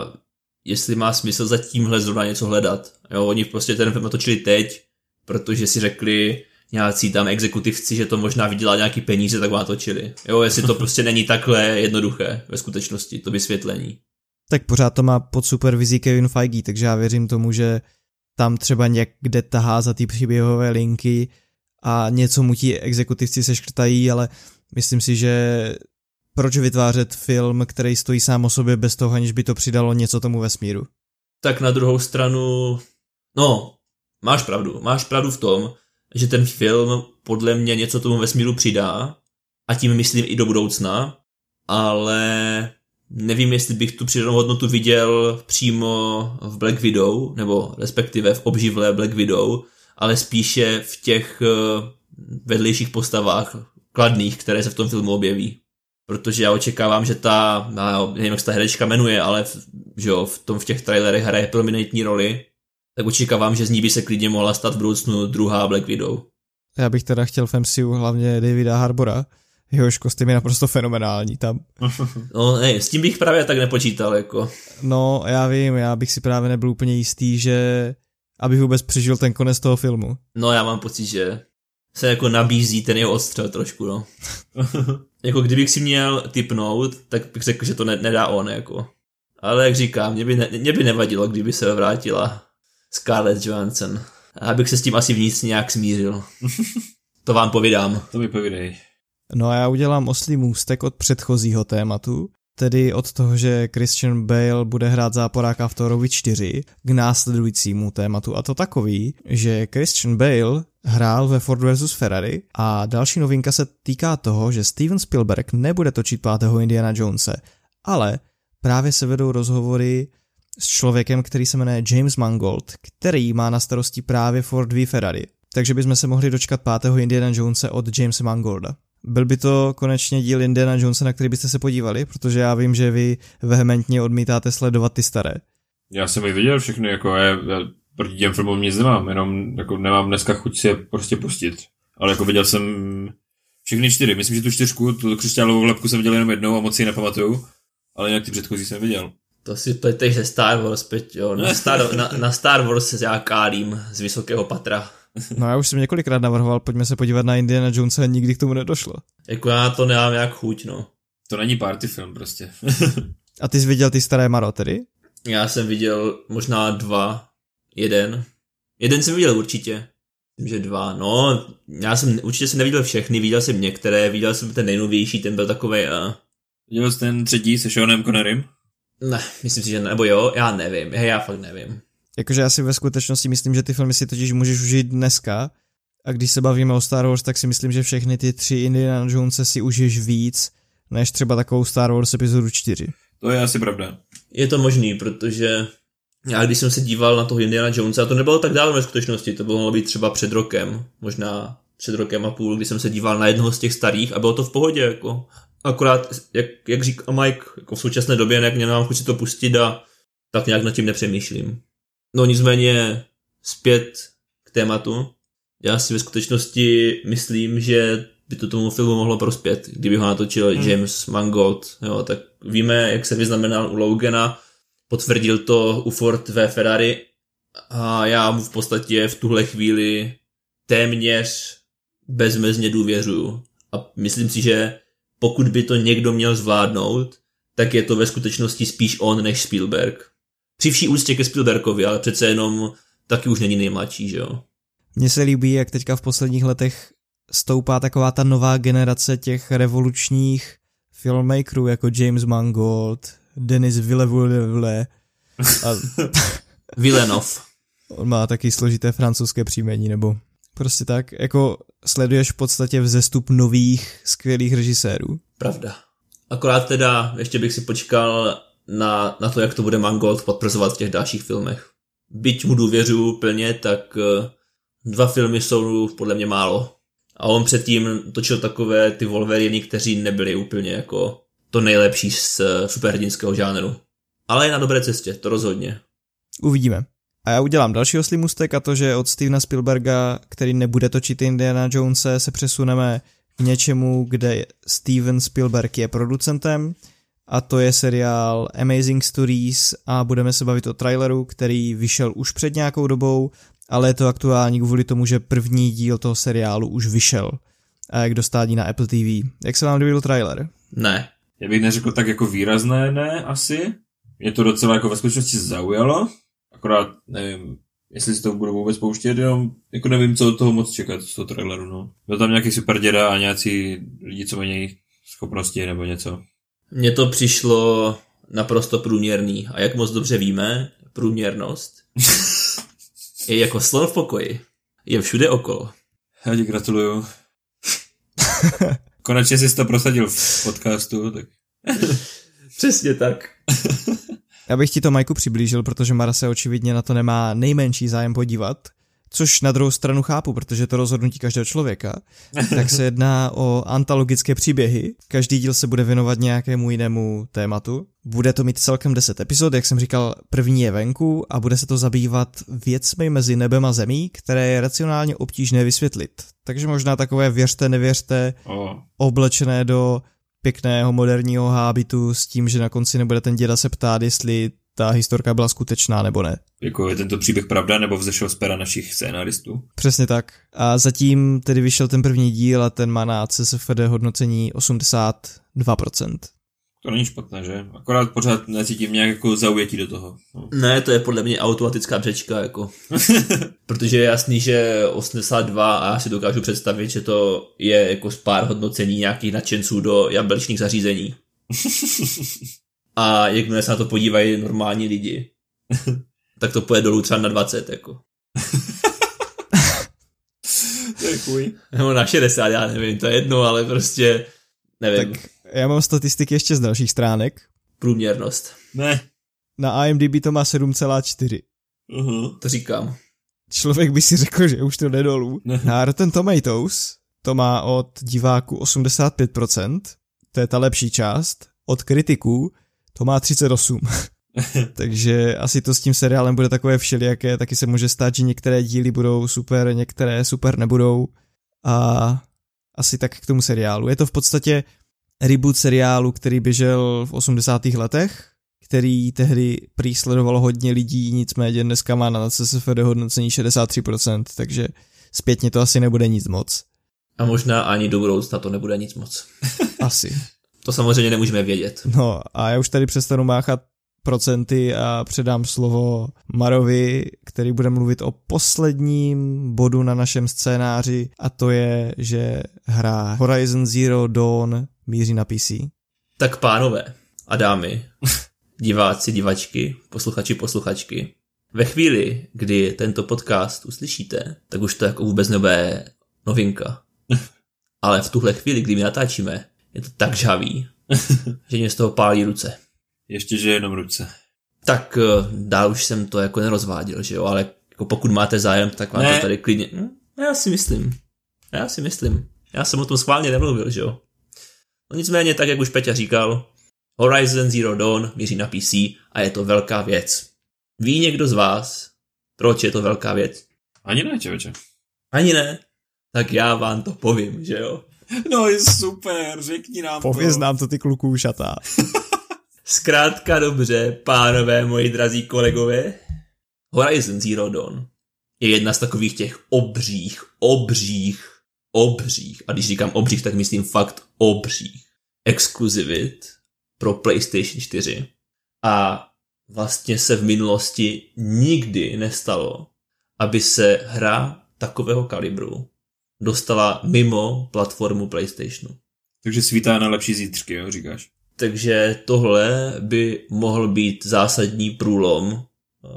jestli má smysl za tímhle zrovna něco hledat. Jo, oni prostě ten film natočili teď, protože si řekli nějací tam exekutivci, že to možná vydělá nějaký peníze, tak ho natočili. Jo, jestli to prostě není takhle jednoduché ve skutečnosti, to vysvětlení. Tak pořád to má pod supervizí Kevin Feige, takže já věřím tomu, že tam třeba někde tahá za ty příběhové linky a něco mu ti exekutivci seškrtají, ale myslím si, že proč vytvářet film, který stojí sám o sobě bez toho, aniž by to přidalo něco tomu vesmíru? Tak na druhou stranu, no, máš pravdu. Máš pravdu v tom, že ten film podle mě něco tomu vesmíru přidá a tím myslím i do budoucna, ale nevím, jestli bych tu přidanou hodnotu viděl přímo v Black Widow, nebo respektive v obživlé Black Widow, ale spíše v těch eh, vedlejších postavách kladných, které se v tom filmu objeví protože já očekávám, že ta, já nevím, jak se ta herečka jmenuje, ale v, že jo, v, tom, v těch trailerech hraje prominentní roli, tak očekávám, že z ní by se klidně mohla stát v budoucnu druhá Black Widow. Já bych teda chtěl v MCU hlavně Davida Harbora, jehož kostým je naprosto fenomenální tam. No ne, s tím bych právě tak nepočítal, jako. No, já vím, já bych si právě nebyl úplně jistý, že abych vůbec přežil ten konec toho filmu. No já mám pocit, že se jako nabízí ten jeho odstřel trošku, no. jako kdybych si měl typnout, tak bych řekl, že to ne, nedá on, jako. Ale jak říkám, mě by, ne, mě by nevadilo, kdyby se vrátila Scarlett Johansson. A abych se s tím asi vnitř nějak smířil. to vám povídám. To mi povídej. No a já udělám oslý můstek od předchozího tématu, tedy od toho, že Christian Bale bude hrát záporáka v Thorovi 4 k následujícímu tématu a to takový, že Christian Bale hrál ve Ford vs. Ferrari a další novinka se týká toho, že Steven Spielberg nebude točit pátého Indiana Jonese, ale právě se vedou rozhovory s člověkem, který se jmenuje James Mangold, který má na starosti právě Ford v Ferrari. Takže bychom se mohli dočkat pátého Indiana Jonese od Jamesa Mangolda. Byl by to konečně díl Indiana Jonesa, na který byste se podívali, protože já vím, že vy vehementně odmítáte sledovat ty staré. Já jsem je viděl všechny, jako já proti těm filmům nic nemám, jenom jako nemám dneska chuť si je prostě pustit. Ale jako viděl jsem všechny čtyři, myslím, že tu čtyřku, tu křišťálovou lepku jsem viděl jenom jednou a moc si ji nepamatuju, ale jinak ty předchozí jsem viděl. To si pleteš ze Star Wars, Peť, jo. Na Star, na, na Star Wars se já kálím z vysokého patra. No já už jsem několikrát navrhoval, pojďme se podívat na Indiana Jonesa a nikdy k tomu nedošlo. Jako já to nemám jak chuť, no. To není party film prostě. a ty jsi viděl ty staré Maro tedy? Já jsem viděl možná dva, jeden. Jeden jsem viděl určitě. Myslím, že dva. No, já jsem určitě jsem neviděl všechny, viděl jsem některé, viděl jsem ten nejnovější, ten byl takový. Uh... Viděl jsi ten třetí se Seanem Connerym? Ne, myslím si, že ne, nebo jo, já nevím, já, já fakt nevím. Jakože já si ve skutečnosti myslím, že ty filmy si totiž můžeš užít dneska a když se bavíme o Star Wars, tak si myslím, že všechny ty tři Indiana Jones si užiješ víc, než třeba takovou Star Wars epizodu 4. To je asi pravda. Je to možný, protože já když jsem se díval na toho Indiana Jonesa, to nebylo tak dávno ve skutečnosti, to bylo být třeba před rokem, možná před rokem a půl, kdy jsem se díval na jednoho z těch starých a bylo to v pohodě, jako. Akorát, jak, jak říká Mike, jako v současné době jak nemám chuť si to pustit a tak nějak nad tím nepřemýšlím. No nicméně zpět k tématu. Já si ve skutečnosti myslím, že by to tomu filmu mohlo prospět, kdyby ho natočil hmm. James Mangold. Jo, tak víme, jak se vyznamenal u Logana, potvrdil to u Ford ve Ferrari a já mu v podstatě v tuhle chvíli téměř bezmezně důvěřuju. A myslím si, že pokud by to někdo měl zvládnout, tak je to ve skutečnosti spíš on než Spielberg. Při vší úctě ke Spielbergovi, ale přece jenom taky už není nejmladší, že jo. Mně se líbí, jak teďka v posledních letech stoupá taková ta nová generace těch revolučních filmmakerů jako James Mangold, Denis Villeneuve a... Villeneuve. On má taky složité francouzské příjmení, nebo prostě tak, jako sleduješ v podstatě vzestup nových skvělých režisérů. Pravda. Akorát teda ještě bych si počkal na, na to, jak to bude Mangold podprezovat v těch dalších filmech. Byť mu důvěřuji plně, tak eh, dva filmy jsou podle mě málo. A on předtím točil takové ty Wolveriny, kteří nebyli úplně jako to nejlepší z eh, superhrdinského žánru. Ale je na dobré cestě, to rozhodně. Uvidíme. A já udělám další oslý mustek a to, že od Stevena Spielberga, který nebude točit Indiana Jonese, se přesuneme k něčemu, kde Steven Spielberg je producentem a to je seriál Amazing Stories a budeme se bavit o traileru, který vyšel už před nějakou dobou, ale je to aktuální kvůli tomu, že první díl toho seriálu už vyšel a jak dostání na Apple TV. Jak se vám líbil trailer? Ne. Já bych neřekl tak jako výrazné ne, asi. Mě to docela jako ve skutečnosti zaujalo, akorát nevím, jestli si to budu vůbec pouštět, jo, jako nevím, co od toho moc čekat z toho traileru, no. Byl tam nějaký super děda a nějací lidi, co mají schopnosti nebo něco. Mně to přišlo naprosto průměrný. A jak moc dobře víme, průměrnost je jako slon v pokoji. Je všude okolo. Já ti gratuluju. Konečně jsi to prosadil v podcastu, tak... Přesně tak. Já bych ti to, Majku, přiblížil, protože Mara se očividně na to nemá nejmenší zájem podívat což na druhou stranu chápu, protože to rozhodnutí každého člověka, tak se jedná o antologické příběhy. Každý díl se bude věnovat nějakému jinému tématu. Bude to mít celkem 10 epizod, jak jsem říkal, první je venku a bude se to zabývat věcmi mezi nebem a zemí, které je racionálně obtížné vysvětlit. Takže možná takové věřte, nevěřte, oh. oblečené do pěkného moderního hábitu s tím, že na konci nebude ten děda se ptát, jestli ta historka byla skutečná nebo ne. Jako je tento příběh pravda, nebo vzešel z pera našich scénaristů? Přesně tak. A zatím tedy vyšel ten první díl a ten má na CSFD hodnocení 82%. To není špatné, že? Akorát pořád necítím nějak jako zaujetí do toho. No. Ne, to je podle mě automatická břečka, jako. Protože je jasný, že 82 a já si dokážu představit, že to je jako pár hodnocení nějakých nadšenců do jablečných zařízení. a jakmile se na to podívají normální lidi, tak to půjde dolů třeba na 20, jako. to je chuj. Nebo na 60, já nevím, to je jedno, ale prostě nevím. Tak já mám statistiky ještě z dalších stránek. Průměrnost. Ne. Na IMDb to má 7,4. Uh-huh. To říkám. Člověk by si řekl, že už to jde dolů. Ne. Na Rotten Tomatoes to má od diváků 85%, to je ta lepší část, od kritiků to má 38. Takže asi to s tím seriálem bude takové všelijaké, taky se může stát, že některé díly budou super, některé super nebudou. A asi tak k tomu seriálu. Je to v podstatě reboot seriálu, který běžel v 80. letech, který tehdy prý sledovalo hodně lidí, nicméně dneska má na CSFD hodnocení 63%, takže zpětně to asi nebude nic moc. A možná ani do budoucna to nebude nic moc. Asi. To samozřejmě nemůžeme vědět. No a já už tady přestanu máchat procenty a předám slovo Marovi, který bude mluvit o posledním bodu na našem scénáři a to je, že hra Horizon Zero Dawn míří na PC. Tak pánové a dámy, diváci, divačky, posluchači, posluchačky, ve chvíli, kdy tento podcast uslyšíte, tak už to jako vůbec nebude novinka. Ale v tuhle chvíli, kdy my natáčíme, je to tak žhavý, že mě z toho pálí ruce. Ještě, že jenom ruce. Tak eh, dál už jsem to jako nerozváděl, že jo, ale jako pokud máte zájem, tak vám Ne. to tady klidně... Hm, já si myslím. Já si myslím. Já jsem o tom schválně nemluvil, že jo. No nicméně, tak jak už Peťa říkal, Horizon Zero Dawn míří na PC a je to velká věc. Ví někdo z vás, proč je to velká věc? Ani ne, čověče. Ani ne? Tak já vám to povím, že jo. No je super, řekni nám Pověz to. nám to ty kluků šatá. Zkrátka dobře, pánové, moji drazí kolegové, Horizon Zero Dawn je jedna z takových těch obřích, obřích, obřích, a když říkám obřích, tak myslím fakt obřích, exkluzivit pro PlayStation 4. A vlastně se v minulosti nikdy nestalo, aby se hra takového kalibru dostala mimo platformu PlayStationu. Takže svítá na lepší zítřky, jo, říkáš. Takže tohle by mohl být zásadní průlom eh,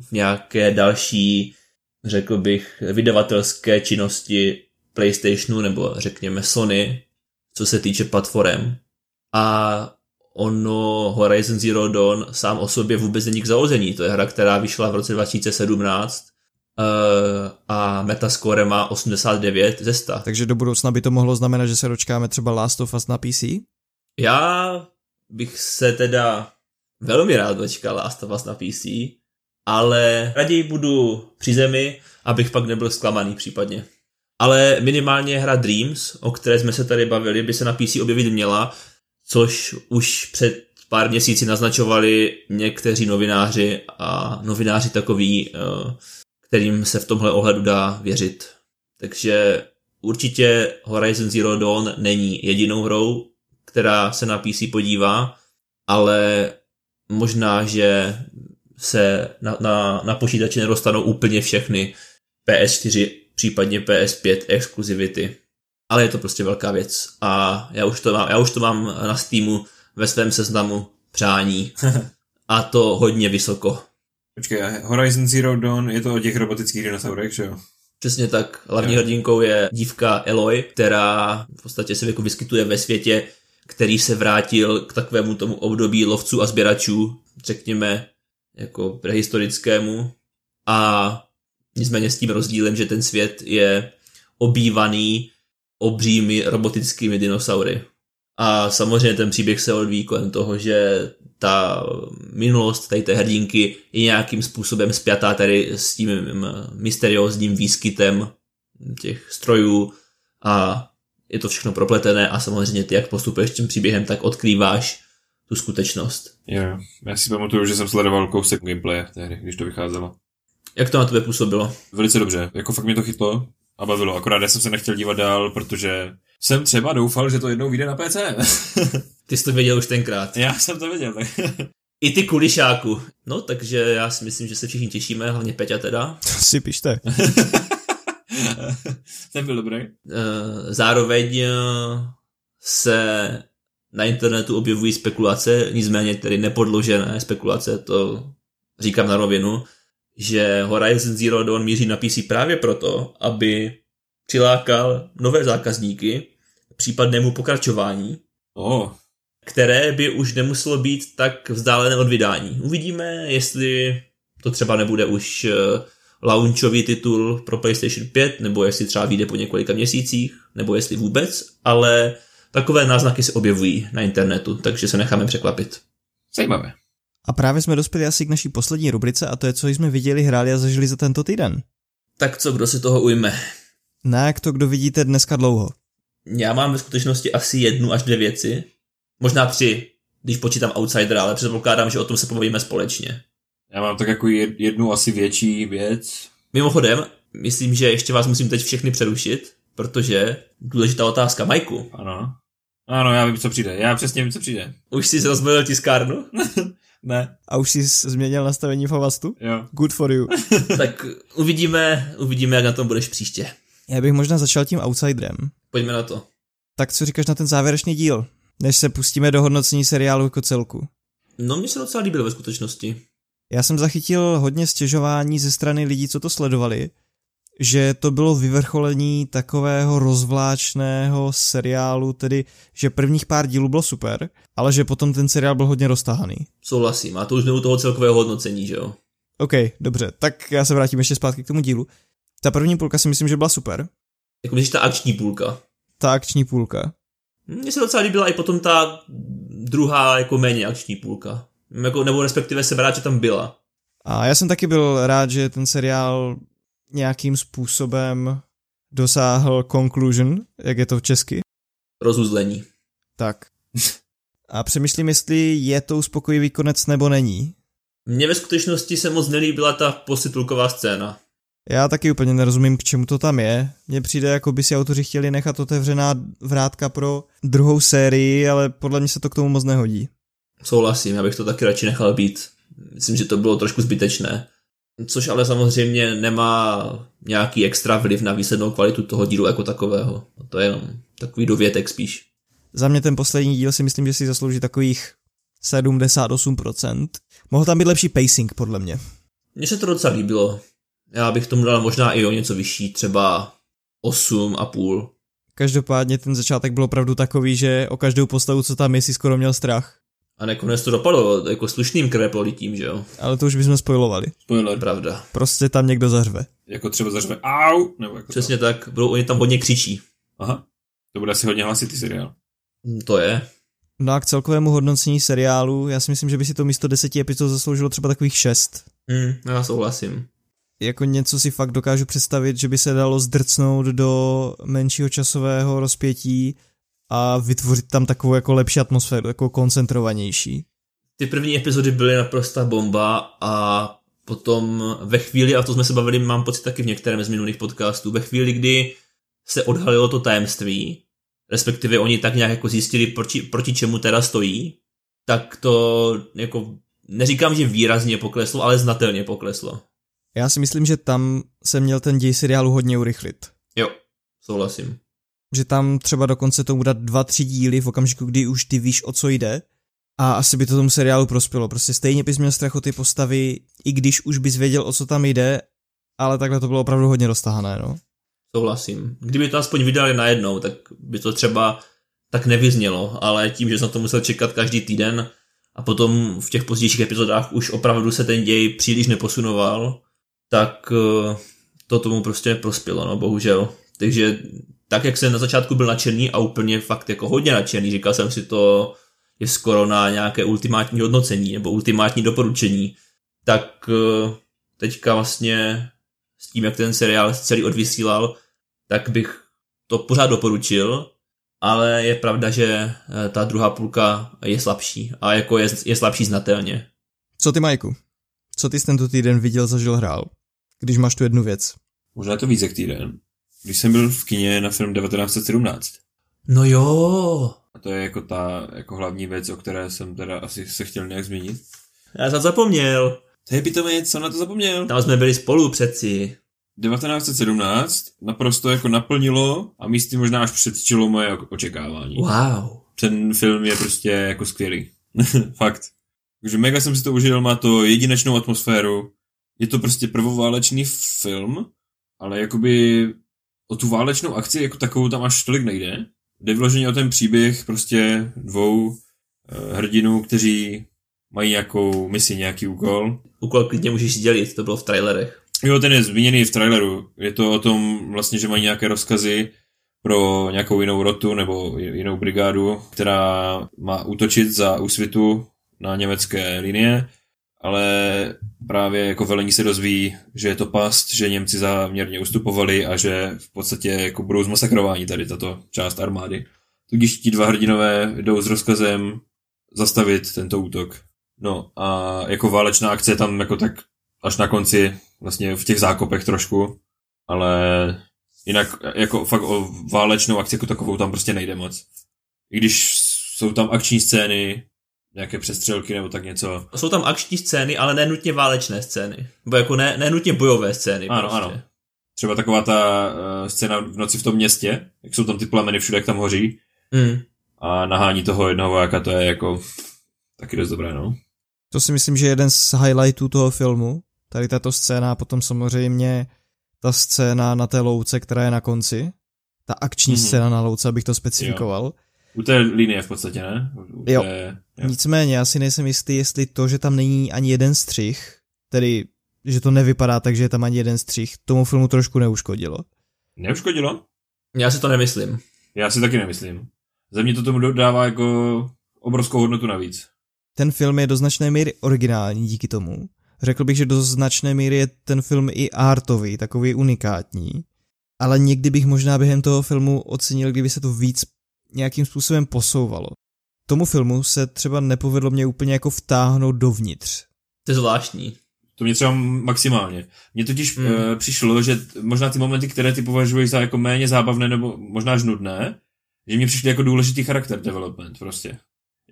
v nějaké další, řekl bych, vydavatelské činnosti PlayStationu nebo řekněme Sony, co se týče platform. A ono Horizon Zero Dawn sám o sobě vůbec není k zaození. To je hra, která vyšla v roce 2017 eh, a Metascore má 89 ze 100. Takže do budoucna by to mohlo znamenat, že se dočkáme třeba Last of Us na PC? Já bych se teda velmi rád dočkal Last of Us na PC, ale raději budu při zemi, abych pak nebyl zklamaný případně. Ale minimálně hra Dreams, o které jsme se tady bavili, by se na PC objevit měla, což už před pár měsíci naznačovali někteří novináři a novináři takový, eh, kterým se v tomhle ohledu dá věřit. Takže určitě Horizon Zero Dawn není jedinou hrou, která se na PC podívá, ale možná, že se na, na, na počítači nedostanou úplně všechny PS4, případně PS5 exkluzivity. Ale je to prostě velká věc a já už to mám, já už to mám na Steamu ve svém seznamu přání a to hodně vysoko. Počkej, Horizon Zero Dawn je to o těch robotických dinosaurech, že jo? Přesně tak. Hlavní hrdinkou je dívka Eloy, která v podstatě se jako vyskytuje ve světě, který se vrátil k takovému tomu období lovců a sběračů, řekněme, jako prehistorickému. A nicméně s tím rozdílem, že ten svět je obývaný obřími robotickými dinosaury. A samozřejmě ten příběh se odvíjí kolem toho, že ta minulost tady té hrdinky je nějakým způsobem spjatá tady s tím mysteriózním výskytem těch strojů a je to všechno propletené a samozřejmě ty, jak postupuješ tím příběhem, tak odkrýváš tu skutečnost. Jo, já si pamatuju, že jsem sledoval kousek gameplaye tehdy, když to vycházelo. Jak to na tebe působilo? Velice dobře, jako fakt mě to chytlo a bavilo, akorát já jsem se nechtěl dívat dál, protože jsem třeba doufal, že to jednou vyjde na PC. Ty jsi to věděl už tenkrát. já jsem to věděl, tak. I ty kulišáku. No, takže já si myslím, že se všichni těšíme, hlavně Peťa teda. To si pište. Ten byl dobrý. Eh, Zároveň eh, se na internetu objevují spekulace, nicméně tedy nepodložené spekulace, to říkám na rovinu, že Horizon Zero Dawn míří na PC právě proto, aby přilákal nové zákazníky k případnému pokračování, Oh, které by už nemuselo být tak vzdálené od vydání. Uvidíme, jestli to třeba nebude už eh, launchový titul pro PlayStation 5, nebo jestli třeba vyjde po několika měsících, nebo jestli vůbec, ale takové náznaky se objevují na internetu, takže se necháme překvapit. zajímavé. A právě jsme dospěli asi k naší poslední rubrice a to je, co jsme viděli, hráli a zažili za tento týden. Tak co, kdo si toho ujme? Na jak to, kdo vidíte dneska dlouho. Já mám ve skutečnosti asi jednu až dvě věci, možná tři, když počítám Outsidera, ale předpokládám, že o tom se pobavíme společně. Já mám tak jako jed- jednu asi větší věc. Mimochodem, myslím, že ještě vás musím teď všechny přerušit, protože důležitá otázka. Majku, Ano. Ano, já vím, co přijde. Já přesně vím, co přijde. už jsi rozbalil tiskárnu? Ne. A už jsi změnil nastavení v Havastu? Jo. Good for you. tak uvidíme, uvidíme, jak na tom budeš příště. Já bych možná začal tím Outsiderem. Pojďme na to. Tak co říkáš na ten závěrečný díl, než se pustíme do hodnocení seriálu jako celku? No, mně se docela líbil ve skutečnosti. Já jsem zachytil hodně stěžování ze strany lidí, co to sledovali, že to bylo vyvrcholení takového rozvláčného seriálu, tedy že prvních pár dílů bylo super, ale že potom ten seriál byl hodně roztahaný. Souhlasím. A to už u toho celkového hodnocení, že jo? OK, dobře, tak já se vrátím ještě zpátky k tomu dílu. Ta první půlka si myslím, že byla super. Jako myslíš ta akční půlka. Ta akční půlka. Mně se docela líbila i potom ta druhá jako méně akční půlka. Jako, nebo respektive jsem rád, že tam byla. A já jsem taky byl rád, že ten seriál nějakým způsobem dosáhl conclusion, jak je to v česky. Rozuzlení. Tak. A přemýšlím, jestli je to uspokojivý konec nebo není. Mně ve skutečnosti se moc nelíbila ta postitulková scéna. Já taky úplně nerozumím, k čemu to tam je. Mně přijde, jako by si autoři chtěli nechat otevřená vrátka pro druhou sérii, ale podle mě se to k tomu moc nehodí. Souhlasím, já bych to taky radši nechal být. Myslím, že to bylo trošku zbytečné. Což ale samozřejmě nemá nějaký extra vliv na výslednou kvalitu toho dílu jako takového. To je jenom takový dovětek spíš. Za mě ten poslední díl si myslím, že si zaslouží takových 78%. Mohl tam být lepší pacing, podle mě. Mně se to docela líbilo. Já bych tomu dal možná i o něco vyšší, třeba 8,5. Každopádně ten začátek byl opravdu takový, že o každou postavu, co tam je, si skoro měl strach. A nakonec to dopadlo jako slušným krveprolitím, že jo? Ale to už bychom spojovali. Spoiler. Pravda. Prostě tam někdo zařve. Jako třeba zařve au, nebo jako Přesně tak, budou, oni tam hodně křičí. To. Aha. To bude asi hodně hlasitý seriál. Hm, To je. No a k celkovému hodnocení seriálu, já si myslím, že by si to místo deseti epizod zasloužilo třeba takových šest. Hm, já souhlasím. Jako něco si fakt dokážu představit, že by se dalo zdrcnout do menšího časového rozpětí a vytvořit tam takovou jako lepší atmosféru, jako koncentrovanější. Ty první epizody byly naprosta bomba a potom ve chvíli, a to jsme se bavili, mám pocit taky v některém z minulých podcastů, ve chvíli, kdy se odhalilo to tajemství, respektive oni tak nějak jako zjistili, proti, proti čemu teda stojí, tak to jako, neříkám, že výrazně pokleslo, ale znatelně pokleslo. Já si myslím, že tam se měl ten děj seriálu hodně urychlit. Jo, souhlasím. Že tam třeba dokonce tomu dát dva, tři díly v okamžiku, kdy už ty víš, o co jde. A asi by to tomu seriálu prospělo. Prostě stejně bys měl strach o ty postavy, i když už bys věděl, o co tam jde, ale takhle to bylo opravdu hodně roztahané, no. Souhlasím. Kdyby to aspoň vydali najednou, tak by to třeba tak nevyznělo, ale tím, že jsem to musel čekat každý týden a potom v těch pozdějších epizodách už opravdu se ten děj příliš neposunoval, tak eh, to tomu prostě prospělo, no bohužel. Takže tak, jak jsem na začátku byl nadšený a úplně fakt jako hodně nadšený, říkal jsem si to je skoro na nějaké ultimátní hodnocení nebo ultimátní doporučení, tak eh, teďka vlastně s tím, jak ten seriál celý odvysílal, tak bych to pořád doporučil, ale je pravda, že eh, ta druhá půlka je slabší a jako je, je slabší znatelně. Co ty, Majku? Co ty jsi tento týden viděl, zažil, hrál? Když máš tu jednu věc. Možná to víc jak týden. Když jsem byl v kině na film 1917. No jo. A to je jako ta jako hlavní věc, o které jsem teda asi se chtěl nějak zmínit. Já jsem zapomněl. To je pitomé, co na to zapomněl? Tam jsme byli spolu přeci. 1917 naprosto jako naplnilo a místy možná až předčilo moje očekávání. Wow. Ten film je prostě jako skvělý. Fakt. Takže mega jsem si to užil, má to jedinečnou atmosféru. Je to prostě prvoválečný film, ale jakoby o tu válečnou akci jako takovou tam až tolik nejde. Jde vyloženě o ten příběh prostě dvou uh, hrdinů, kteří mají nějakou misi, nějaký úkol. Úkol klidně můžeš dělit, to bylo v trailerech. Jo, ten je zmíněný v traileru. Je to o tom vlastně, že mají nějaké rozkazy pro nějakou jinou rotu nebo jinou brigádu, která má útočit za úsvitu na německé linie, ale právě jako velení se dozví, že je to past, že Němci záměrně ustupovali a že v podstatě jako budou zmasakrováni tady tato část armády. Tudíž ti dva hrdinové jdou s rozkazem zastavit tento útok. No a jako válečná akce tam jako tak až na konci vlastně v těch zákopech trošku, ale jinak jako fakt o válečnou akci jako takovou tam prostě nejde moc. I když jsou tam akční scény, nějaké přestřelky nebo tak něco. Jsou tam akční scény, ale nenutně válečné scény. Nebo jako ne, nenutně bojové scény. Ano, prostě. ano. Třeba taková ta uh, scéna v noci v tom městě, jak jsou tam ty plameny všude, jak tam hoří. Mm. A nahání toho jednoho vojáka, to je jako taky dost dobré, no. To si myslím, že je jeden z highlightů toho filmu, tady tato scéna, a potom samozřejmě ta scéna na té louce, která je na konci, ta akční mm-hmm. scéna na louce, abych to specifikoval. Jo. U té linie v podstatě, ne? U jo. Té, jo. Nicméně, já si nejsem jistý, jestli to, že tam není ani jeden střih, tedy, že to nevypadá tak, že je tam ani jeden střih, tomu filmu trošku neuškodilo. Neuškodilo? Já si to nemyslím. Já si taky nemyslím. Za mě to tomu dodává jako obrovskou hodnotu navíc. Ten film je do značné míry originální díky tomu. Řekl bych, že do značné míry je ten film i artový, takový unikátní. Ale někdy bych možná během toho filmu ocenil, kdyby se to víc nějakým způsobem posouvalo. Tomu filmu se třeba nepovedlo mě úplně jako vtáhnout dovnitř. To je zvláštní. To mě třeba maximálně. Mně totiž hmm. e, přišlo, že možná ty momenty, které ty považuješ za jako méně zábavné nebo možná až nudné, že mě přišly jako důležitý charakter development prostě.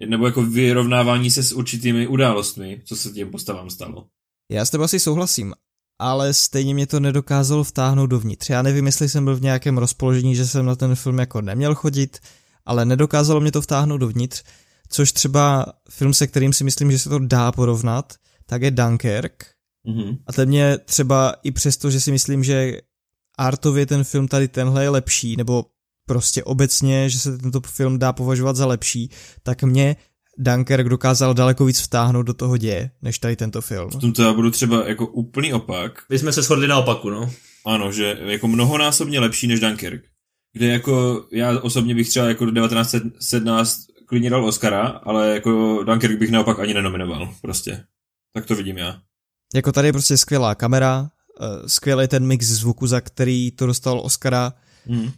Nebo jako vyrovnávání se s určitými událostmi, co se těm postavám stalo. Já s tebou asi souhlasím, ale stejně mě to nedokázalo vtáhnout dovnitř. Já nevím, jestli jsem byl v nějakém rozpoložení, že jsem na ten film jako neměl chodit, ale nedokázalo mě to vtáhnout dovnitř, což třeba film, se kterým si myslím, že se to dá porovnat, tak je Dunkirk. Mm-hmm. A ten mě třeba i přesto, že si myslím, že artově ten film tady tenhle je lepší, nebo prostě obecně, že se tento film dá považovat za lepší, tak mě Dunkirk dokázal daleko víc vtáhnout do toho děje, než tady tento film. V tomto já budu třeba jako úplný opak. My jsme se shodli na opaku, no. Ano, že jako mnohonásobně lepší než Dunkirk. Kde jako já osobně bych třeba jako 1917 klidně dal Oscara, ale jako Dunkirk bych naopak ani nenominoval, prostě. Tak to vidím já. Jako tady je prostě skvělá kamera, eh, skvělý ten mix zvuku, za který to dostal Oscara. Mm.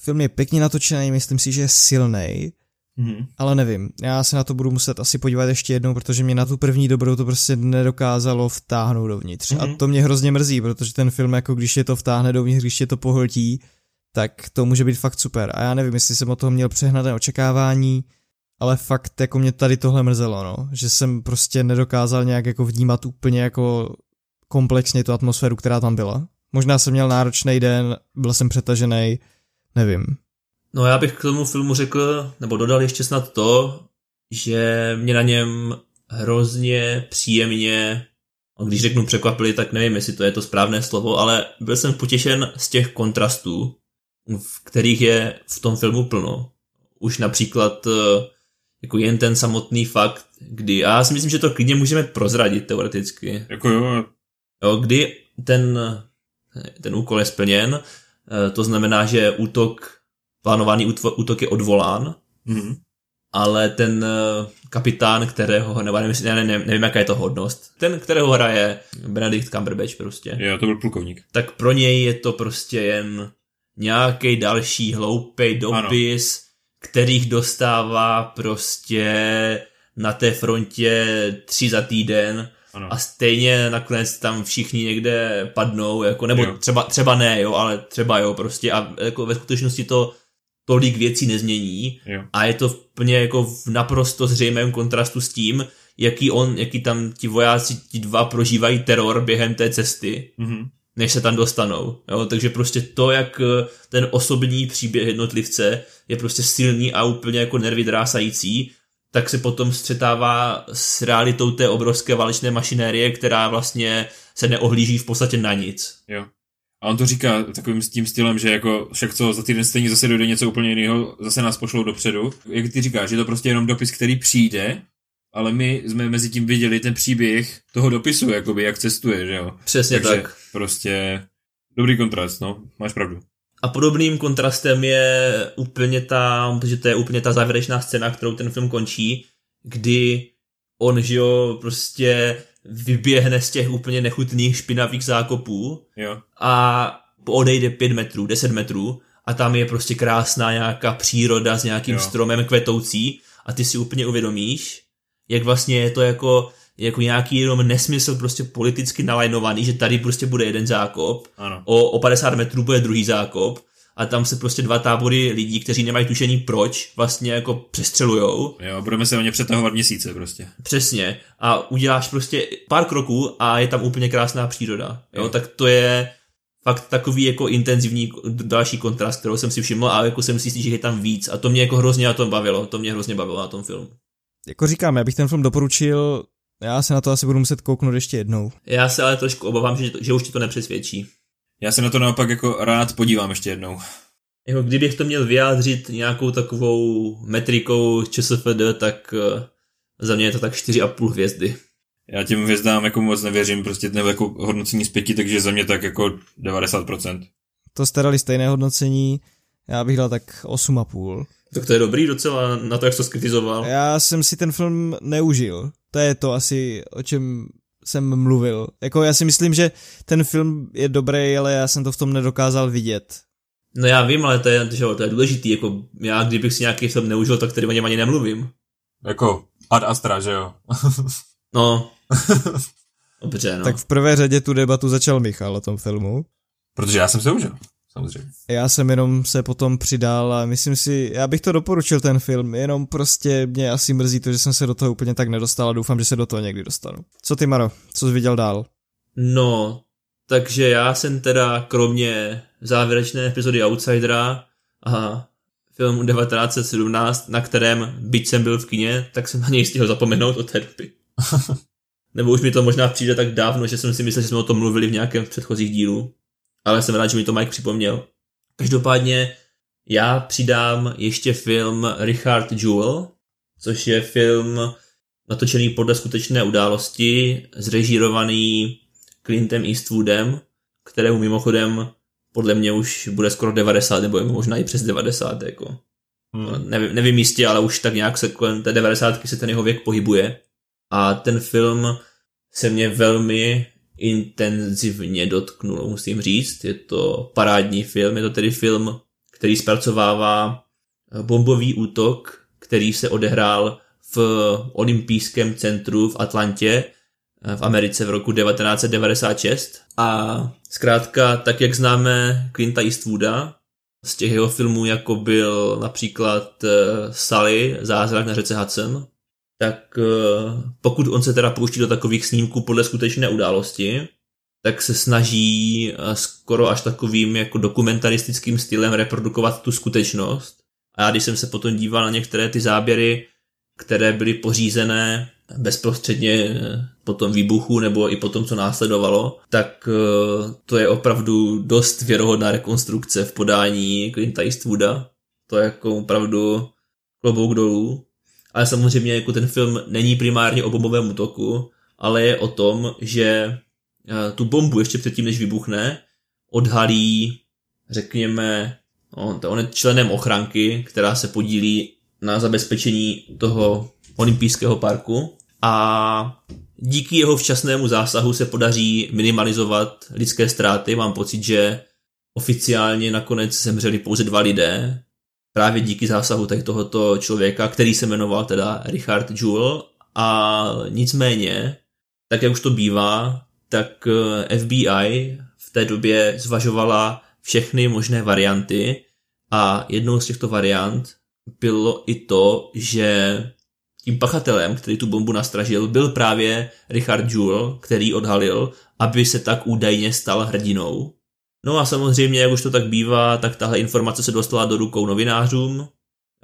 Film je pěkně natočený, myslím si, že je silný Mm-hmm. Ale nevím, já se na to budu muset asi podívat ještě jednou, protože mě na tu první dobrou to prostě nedokázalo vtáhnout dovnitř. Mm-hmm. A mhm. to mě hrozně mrzí, protože ten film, jako když je to vtáhne dovnitř, když je to pohltí, tak to může být fakt super. A já nevím, jestli jsem o toho měl přehnané očekávání, ale fakt jako mě tady tohle mrzelo, no. Že jsem prostě nedokázal nějak jako vnímat úplně jako komplexně tu atmosféru, která tam byla. Možná jsem měl náročný den, byl jsem přetažený, nevím. No já bych k tomu filmu řekl, nebo dodal ještě snad to, že mě na něm hrozně příjemně, a když řeknu překvapili, tak nevím, jestli to je to správné slovo, ale byl jsem potěšen z těch kontrastů, v kterých je v tom filmu plno. Už například eh, jako jen ten samotný fakt, kdy, a já si myslím, že to klidně můžeme prozradit teoreticky. Jako jo. jo kdy ten, ten úkol je splněn, eh, to znamená, že útok plánovaný útok je odvolán, mm-hmm. ale ten eh, kapitán, kterého, nebo nevím, ne, ne, nevím, jaká je to hodnost, ten, kterého hraje Benedict Cumberbatch prostě. Jo, to byl plukovník. Tak pro něj je to prostě jen nějaký další hloupý dopis, ano. kterých dostává prostě na té frontě tři za týden ano. a stejně nakonec tam všichni někde padnou, jako, nebo třeba, třeba ne, jo, ale třeba jo, prostě a jako ve skutečnosti to tolik věcí nezmění jo. a je to plně jako v naprosto zřejmém kontrastu s tím, jaký on, jaký tam ti vojáci, ti dva prožívají teror během té cesty, mm-hmm. Než se tam dostanou. Jo? Takže prostě to, jak eh, ten osobní příběh jednotlivce je prostě silný a úplně jako nervy drásající, tak se potom střetává s realitou té obrovské válečné mašinérie, která vlastně se neohlíží v podstatě na nic. Jo. A on to říká takovým s tím stylem, že jako však co, za týden stejně zase dojde něco úplně jiného, zase nás pošlou dopředu. Jak ty říkáš, je to prostě jenom dopis, který přijde, ale my jsme mezi tím viděli ten příběh toho dopisu, jakoby, jak cestuje, že jo. Přesně Takže tak. prostě dobrý kontrast, no, máš pravdu. A podobným kontrastem je úplně ta, protože to je úplně ta závěrečná scéna, kterou ten film končí, kdy on, že jo, prostě vyběhne z těch úplně nechutných špinavých zákopů Jo. a odejde 5 metrů, 10 metrů a tam je prostě krásná nějaká příroda s nějakým Jo. stromem kvetoucí a ty si úplně uvědomíš, jak vlastně je to jako, jako nějaký jenom nesmysl prostě politicky nalajnovaný, že tady prostě bude jeden zákop, Ano. o, o 50 metrů bude druhý zákop a tam se prostě dva tábory lidí, kteří nemají tušení proč, vlastně jako přestřelujou. Jo, budeme se o ně přetahovat měsíce prostě. Přesně. A uděláš prostě pár kroků a je tam úplně krásná příroda. Jo, Jo. tak to je fakt takový jako intenzivní další kontrast, kterou jsem si všiml a jako jsem si jistý, že je tam víc a to mě jako hrozně na tom bavilo, to mě hrozně bavilo na tom filmu. Jako říkám, já bych ten film doporučil, já se na to asi budu muset kouknout ještě jednou. Já se ale trošku obávám, že, že už ti to nepřesvědčí. Já se na to naopak jako rád podívám ještě jednou. Jako kdybych to měl vyjádřit nějakou takovou metrikou ČSFD, tak eh, za mě je to tak 4,5 hvězdy. Já těm hvězdám jako moc nevěřím, prostě nebo jako hodnocení z pěti, takže za mě tak jako 90%. To jste dali stejné hodnocení, já bych dal tak 8,5. Tak to je dobrý docela na to, jak to skritizoval. Já jsem si ten film neužil. To je to asi, o čem jsem mluvil. Jako já si myslím, že ten film je dobrý, ale já jsem to v tom nedokázal vidět. No já vím, ale to je, že, to je důležitý, jako já kdybych si nějaký film neužil, tak tady o něm ani nemluvím. Jako Ad Astra, že jo? No. Dobře, no. Tak v prvé řadě tu debatu začal Michal o tom filmu. Protože já jsem se užil, samozřejmě. Já jsem jenom se potom přidal a myslím si, já bych to doporučil ten film, jenom prostě mě asi mrzí to, že jsem se do toho úplně tak nedostal a doufám, že se do toho někdy dostanu. Co ty, Maro? Co jsi viděl dál? No, takže já jsem teda kromě závěrečné epizody Outsidera a filmu 1917, na kterém, byť jsem byl v kině, tak jsem na něj stihl zapomenout od té doby. Nebo už mi to možná přijde tak dávno, že jsem si myslel, že jsme o tom mluvili v nějakém předchozích dílů. Ale jsem rád, že mi to Mike připomněl. Každopádně já přidám ještě film Richard Jewell, což je film natočený podle skutečné události, zrežírovaný Clintem Eastwoodem, kterému mimochodem podle mě už bude skoro 90, nebo je možná i přes 90, jako. Hmm. Nevím, nevím jistě, ale už tak nějak se kolem té 90 se ten jeho věk pohybuje. A ten film se mě velmi intenzivně dotknul, musím říct. Je to parádní film, je to tedy film, který zpracovává bombový útok, který se odehrál v olympijském centru v Atlantě v Americe v roku 1996. A zkrátka, tak jak známe Clint'a Eastwooda, z těch jeho filmů, jako byl například Sally, Zázrak na řece Hudson, tak pokud on se teda pouští do takových snímků podle skutečné události, tak se snaží skoro až takovým jako dokumentaristickým stylem reprodukovat tu skutečnost. A já když jsem se potom díval na některé ty záběry, které byly pořízené bezprostředně po tom výbuchu nebo i po tom, co následovalo, tak to je opravdu dost věrohodná rekonstrukce v podání Clint'a Eastwooda. To je jako opravdu klobouk dolů. Ale samozřejmě jako ten film není primárně o bombovém útoku, ale je o tom, že tu bombu ještě předtím, než vybuchne, odhalí, řekněme, no, on je členem ochranky, která se podílí na zabezpečení toho olympijského parku a díky jeho včasnému zásahu se podaří minimalizovat lidské ztráty. Mám pocit, že oficiálně nakonec zemřeli pouze dva lidé, právě díky zásahu tady tohoto člověka, který se jmenoval teda Richard Jewell a nicméně, tak jak už to bývá, tak eh, FBI v té době zvažovala všechny možné varianty a jednou z těchto variant bylo i to, že tím pachatelem, který tu bombu nastražil, byl právě Richard Jewell, který odhalil, aby se tak údajně stal hrdinou. No a samozřejmě, jak už to tak bývá, tak tahle informace se dostala do rukou novinářům,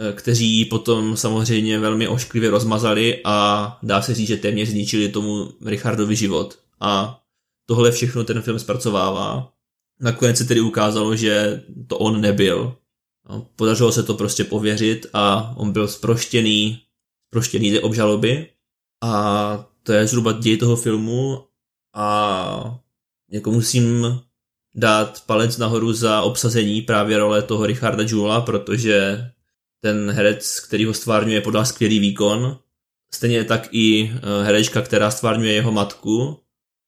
eh, kteří potom samozřejmě velmi ošklivě rozmazali a dá se říct, že téměř zničili tomu Richardovi život. A tohle všechno ten film zpracovává. Nakonec se tedy ukázalo, že to on nebyl. No, podařilo se to prostě pověřit a on byl zproštěný, zproštěný ty obžaloby. A to je zhruba děj toho filmu a jako musím dát palec nahoru za obsazení právě role toho Richarda Jula, protože ten herec, který ho stvárňuje, podal skvělý výkon. Stejně tak i eh, herečka, která stvárňuje jeho matku.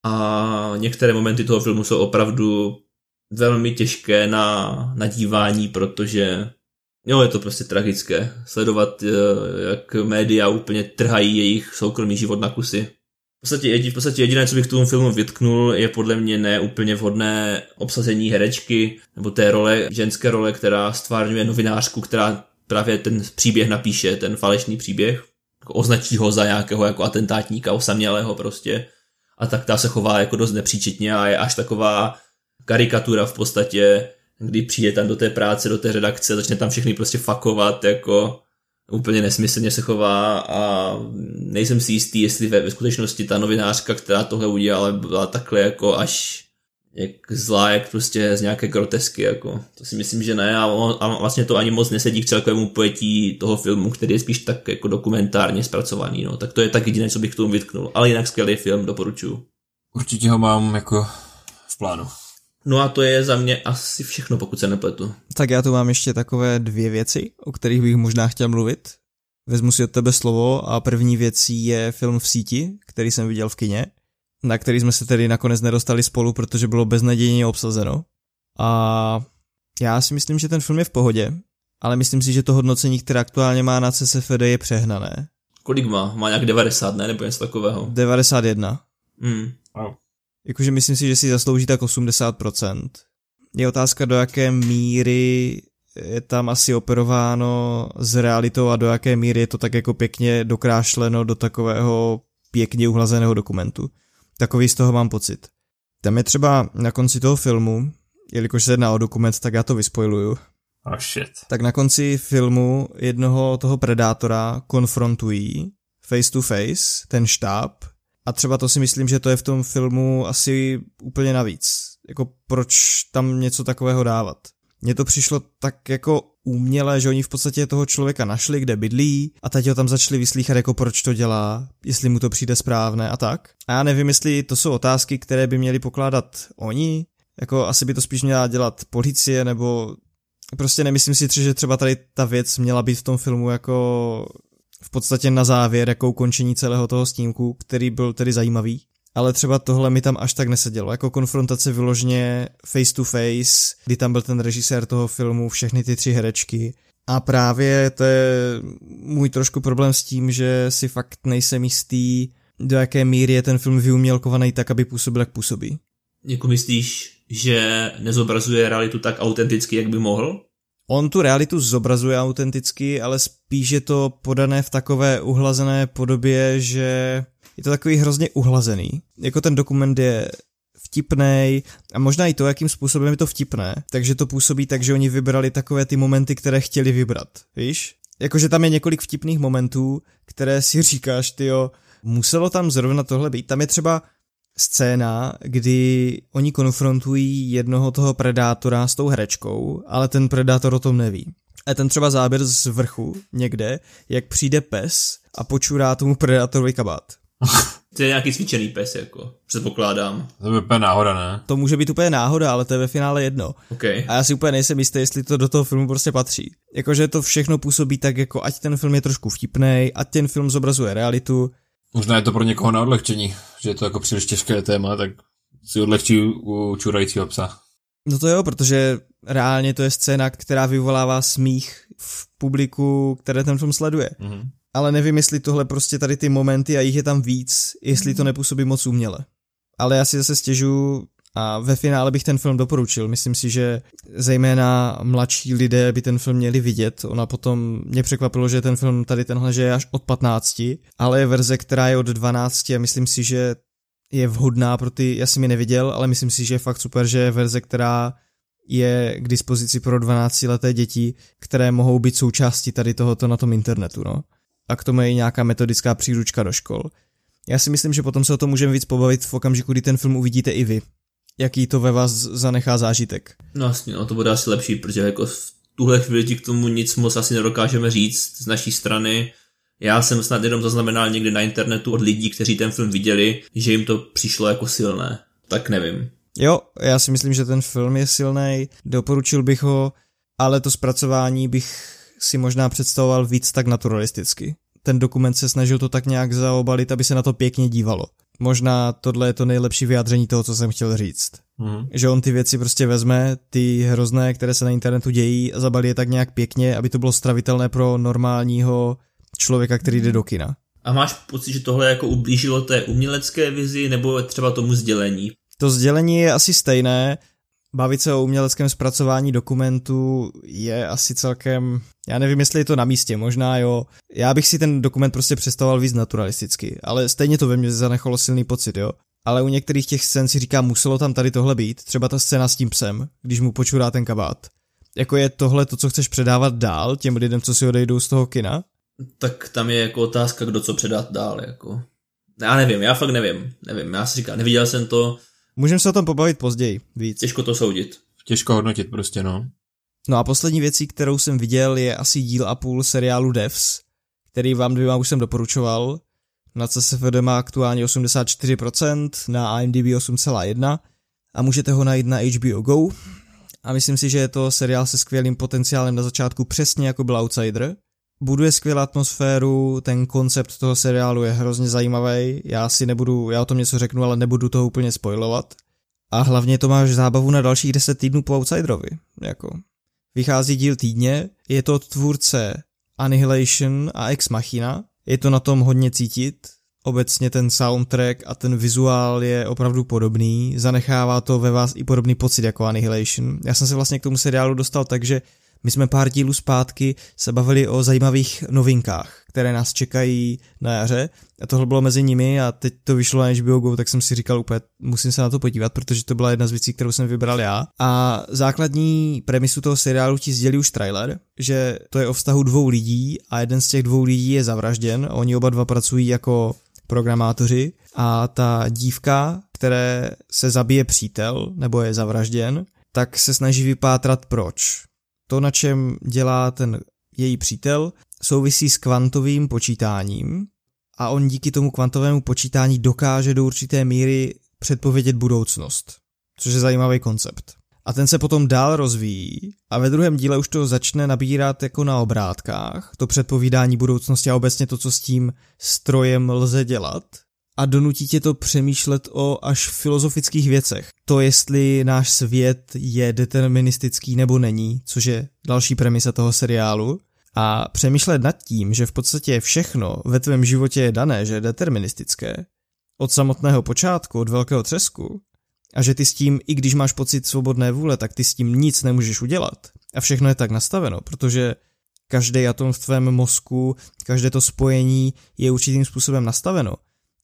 A některé momenty toho filmu jsou opravdu velmi těžké na, na dívání, protože jo, je to prostě tragické sledovat, eh, jak média úplně trhají jejich soukromý život na kusy. V podstatě, jedi, v podstatě jediné, co bych tomu filmu vytknul, je podle mě neúplně vhodné obsazení herečky, nebo té role, ženské role, která stvárňuje novinářku, která právě ten příběh napíše, ten falešný příběh, jako označí ho za nějakého jako atentátníka osamělého prostě. A tak ta se chová jako dost nepříčetně a je až taková karikatura v podstatě, kdy přijde tam do té práce, do té redakce, začne tam všechny prostě fakovat, jako úplně nesmyslně se chová a nejsem si jistý, jestli ve, ve skutečnosti ta novinářka, která tohle udělala, byla takhle jako až jak zlá, jak prostě z nějaké grotesky, jako. To si myslím, že ne a, a vlastně to ani moc nesedí k celkovému pojetí toho filmu, který je spíš tak jako dokumentárně zpracovaný, no. Tak to je tak jediné, co bych k tomu vytknul. Ale jinak skvělý film, doporučuju. Určitě ho mám jako v plánu. No a to je za mě asi všechno, pokud se nepletu. Tak já tu mám ještě takové dvě věci, o kterých bych možná chtěl mluvit. Vezmu si od tebe slovo a první věcí je film v síti, který jsem viděl v kině, na který jsme se tedy nakonec nedostali spolu, protože bylo beznadějně obsazeno. A já si myslím, že ten film je v pohodě, ale myslím si, že to hodnocení, které aktuálně má na CSFD, je přehnané. Kolik má? Má nějak 90, ne? Nebo něco takového? 91. Hmm. Wow. Jakože myslím si, že si zaslouží tak 80%. Je otázka, do jaké míry je tam asi operováno s realitou a do jaké míry je to tak jako pěkně dokrášleno do takového pěkně uhlazeného dokumentu. Takový z toho mám pocit. Tam je třeba na konci toho filmu, jelikož se jedná o dokument, tak já to vyspojuju. Oh shit. Tak na konci filmu jednoho toho predátora konfrontují face to face ten štáb a třeba to si myslím, že to je v tom filmu asi úplně navíc. Jako proč tam něco takového dávat? Mně to přišlo tak jako umělé, že oni v podstatě toho člověka našli, kde bydlí a teď ho tam začali vyslýchat, jako proč to dělá, jestli mu to přijde správné a tak. A já nevím, jestli to jsou otázky, které by měli pokládat oni, jako asi by to spíš měla dělat policie, nebo prostě nemyslím si, že třeba tady ta věc měla být v tom filmu jako v podstatě na závěr jako ukončení celého toho snímku, který byl tedy zajímavý. Ale třeba tohle mi tam až tak nesedělo, jako konfrontace vyloženě face to face, kdy tam byl ten režisér toho filmu, všechny ty tři herečky. A právě to je můj trošku problém s tím, že si fakt nejsem jistý, do jaké míry je ten film vyumělkovaný tak, aby působil, jak působí. Jako myslíš, že nezobrazuje realitu tak autenticky, jak by mohl? On tu realitu zobrazuje autenticky, ale spíš je to podané v takové uhlazené podobě, že je to takový hrozně uhlazený. Jako ten dokument je vtipný a možná i to, jakým způsobem je to vtipné, takže to působí tak, že oni vybrali takové ty momenty, které chtěli vybrat, víš? Jakože tam je několik vtipných momentů, které si říkáš, tyjo, muselo tam zrovna tohle být. Tam je třeba scéna, kdy oni konfrontují jednoho toho predátora s tou herečkou, ale ten predátor o tom neví. A ten třeba záběr z vrchu někde, jak přijde pes a počurá tomu predátorovi kabát. To je nějaký cvičený pes, jako, předpokládám. To by úplně náhoda, ne? To může být úplně náhoda, ale to je ve finále jedno. Okay. A já si úplně nejsem jistý, jestli to do toho filmu prostě patří. Jakože to všechno působí tak, jako ať ten film je trošku vtipný, ať ten film zobrazuje realitu, Možná je to pro někoho na odlehčení, že je to jako příliš těžké téma, tak si odlehčí u čurajícího psa. No to jo, protože reálně to je scéna, která vyvolává smích v publiku, které ten film sleduje. Mhm. Ale nevím, jestli tohle prostě tady ty momenty a jich je tam víc, jestli to nepůsobí moc uměle. Ale já si zase stěžu a ve finále bych ten film doporučil. Myslím si, že zejména mladší lidé by ten film měli vidět. Ona potom mě překvapilo, že ten film tady tenhle že je až od 15, ale je verze, která je od 12 a myslím si, že je vhodná pro ty, já jsem ji neviděl, ale myslím si, že je fakt super, že je verze, která je k dispozici pro 12 leté děti, které mohou být součástí tady tohoto na tom internetu, no. A k tomu je i nějaká metodická příručka do škol. Já si myslím, že potom se o tom můžeme víc pobavit v okamžiku, kdy ten film uvidíte i vy. Jaký to ve vás zanechá zážitek. No jasně, no to bude asi lepší, protože jako v tuhle chvíli ti k tomu nic moc asi nedokážeme říct z naší strany. Já jsem snad jenom zaznamenal někdy na internetu od lidí, kteří ten film viděli, že jim to přišlo jako silné. Tak nevím. Jo, já si myslím, že ten film je silný, doporučil bych ho, ale to zpracování bych si možná představoval víc tak naturalisticky. Ten dokument se snažil to tak nějak zaobalit, aby se na to pěkně dívalo. Možná tohle je to nejlepší vyjádření toho, co jsem chtěl říct. Mhm. Že on ty věci prostě vezme, ty hrozné, které se na internetu dějí, a zabalí je tak nějak pěkně, aby to bylo stravitelné pro normálního člověka, který jde do kina. A máš pocit, že tohle jako ublížilo té umělecké vizi nebo třeba tomu sdělení? To sdělení je asi stejné. Bavit se o uměleckém zpracování dokumentu je asi celkem, já nevím, jestli je to na místě, možná jo. Já bych si ten dokument prostě představoval víc naturalisticky, ale stejně to ve mně zanechalo silný pocit, jo. Ale u některých těch scén si říkám, muselo tam tady tohle být, třeba ta scéna s tím psem, když mu počurá ten kabát. Jako je tohle to, co chceš předávat dál těm lidem, co si odejdou z toho kina? Tak tam je jako otázka, kdo co předat dál, jako. Já nevím, já fakt nevím, nevím, já si říkám, neviděl jsem to, Můžeme se o tom pobavit později víc. těžko to soudit. Těžko hodnotit prostě, no. No a poslední věcí, kterou jsem viděl, je asi díl a půl seriálu Devs, který vám dvěma už jsem doporučoval. Na CSFD má aktuálně 84%, na IMDb 8,1% a můžete ho najít na HBO Go. A myslím si, že je to seriál se skvělým potenciálem na začátku přesně jako byl Outsider. Buduje skvělou atmosféru, ten koncept toho seriálu je hrozně zajímavý. Já si nebudu, já o tom něco řeknu, ale nebudu to úplně spoilovat. A hlavně to máš zábavu na dalších 10 týdnů po Outsiderovi. Jako. Vychází díl týdně, je to od tvůrce Annihilation a Ex Machina, je to na tom hodně cítit, obecně ten soundtrack a ten vizuál je opravdu podobný, zanechává to ve vás i podobný pocit jako Annihilation. Já jsem se vlastně k tomu seriálu dostal tak, že my jsme pár dílů zpátky se bavili o zajímavých novinkách, které nás čekají na jaře a tohle bylo mezi nimi a teď to vyšlo na HBO Go, tak jsem si říkal úplně, musím se na to podívat, protože to byla jedna z věcí, kterou jsem vybral já. A základní premisu toho seriálu ti sdělí už trailer, že to je o vztahu dvou lidí a jeden z těch dvou lidí je zavražděn oni oba dva pracují jako programátoři a ta dívka, které se zabije přítel nebo je zavražděn, tak se snaží vypátrat proč. To, na čem dělá ten její přítel, souvisí s kvantovým počítáním a on díky tomu kvantovému počítání dokáže do určité míry předpovědět budoucnost, což je zajímavý koncept. A ten se potom dál rozvíjí a ve druhém díle už to začne nabírat jako na obrátkách, to předpovídání budoucnosti a obecně to, co s tím strojem lze dělat a donutí tě to přemýšlet o až filozofických věcech. To, jestli náš svět je deterministický nebo není, což je další premisa toho seriálu. A přemýšlet nad tím, že v podstatě všechno ve tvém životě je dané, že je deterministické, od samotného počátku, od velkého třesku, a že ty s tím, i když máš pocit svobodné vůle, tak ty s tím nic nemůžeš udělat. A všechno je tak nastaveno, protože každý atom v tvém mozku, každé to spojení je určitým způsobem nastaveno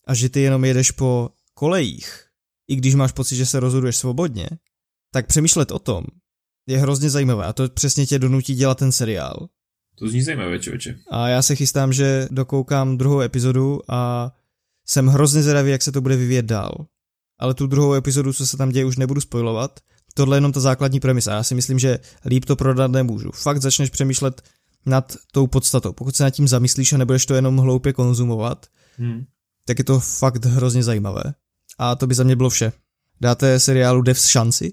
a že ty jenom jedeš po kolejích, i když máš pocit, že se rozhoduješ svobodně, tak přemýšlet o tom je hrozně zajímavé a to přesně tě donutí dělat ten seriál. To zní zajímavé, člověče. A já se chystám, že dokoukám druhou epizodu a jsem hrozně zvědavý, jak se to bude vyvíjet dál. Ale tu druhou epizodu, co se tam děje, už nebudu spojovat. Tohle je jenom ta základní premisa. Já si myslím, že líp to prodat nemůžu. Fakt začneš přemýšlet nad tou podstatou. Pokud se nad tím zamyslíš a nebudeš to jenom hloupě konzumovat, Hmm. Tak je to fakt hrozně zajímavé. A to by za mě bylo vše. Dáte seriálu Devs šanci?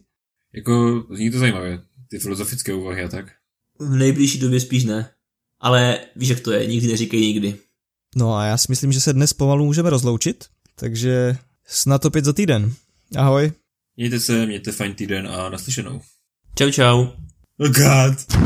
Jako, zní to zajímavé. Ty filozofické úvahy a tak. V nejbližší době spíš ne. Ale víš, jak to je, nikdy neříkej nikdy. No a já si myslím, že se dnes pomalu můžeme rozloučit, takže snad opět za týden. Ahoj. Mějte se, mějte fajn týden a naslyšenou. Čau čau. Oh god.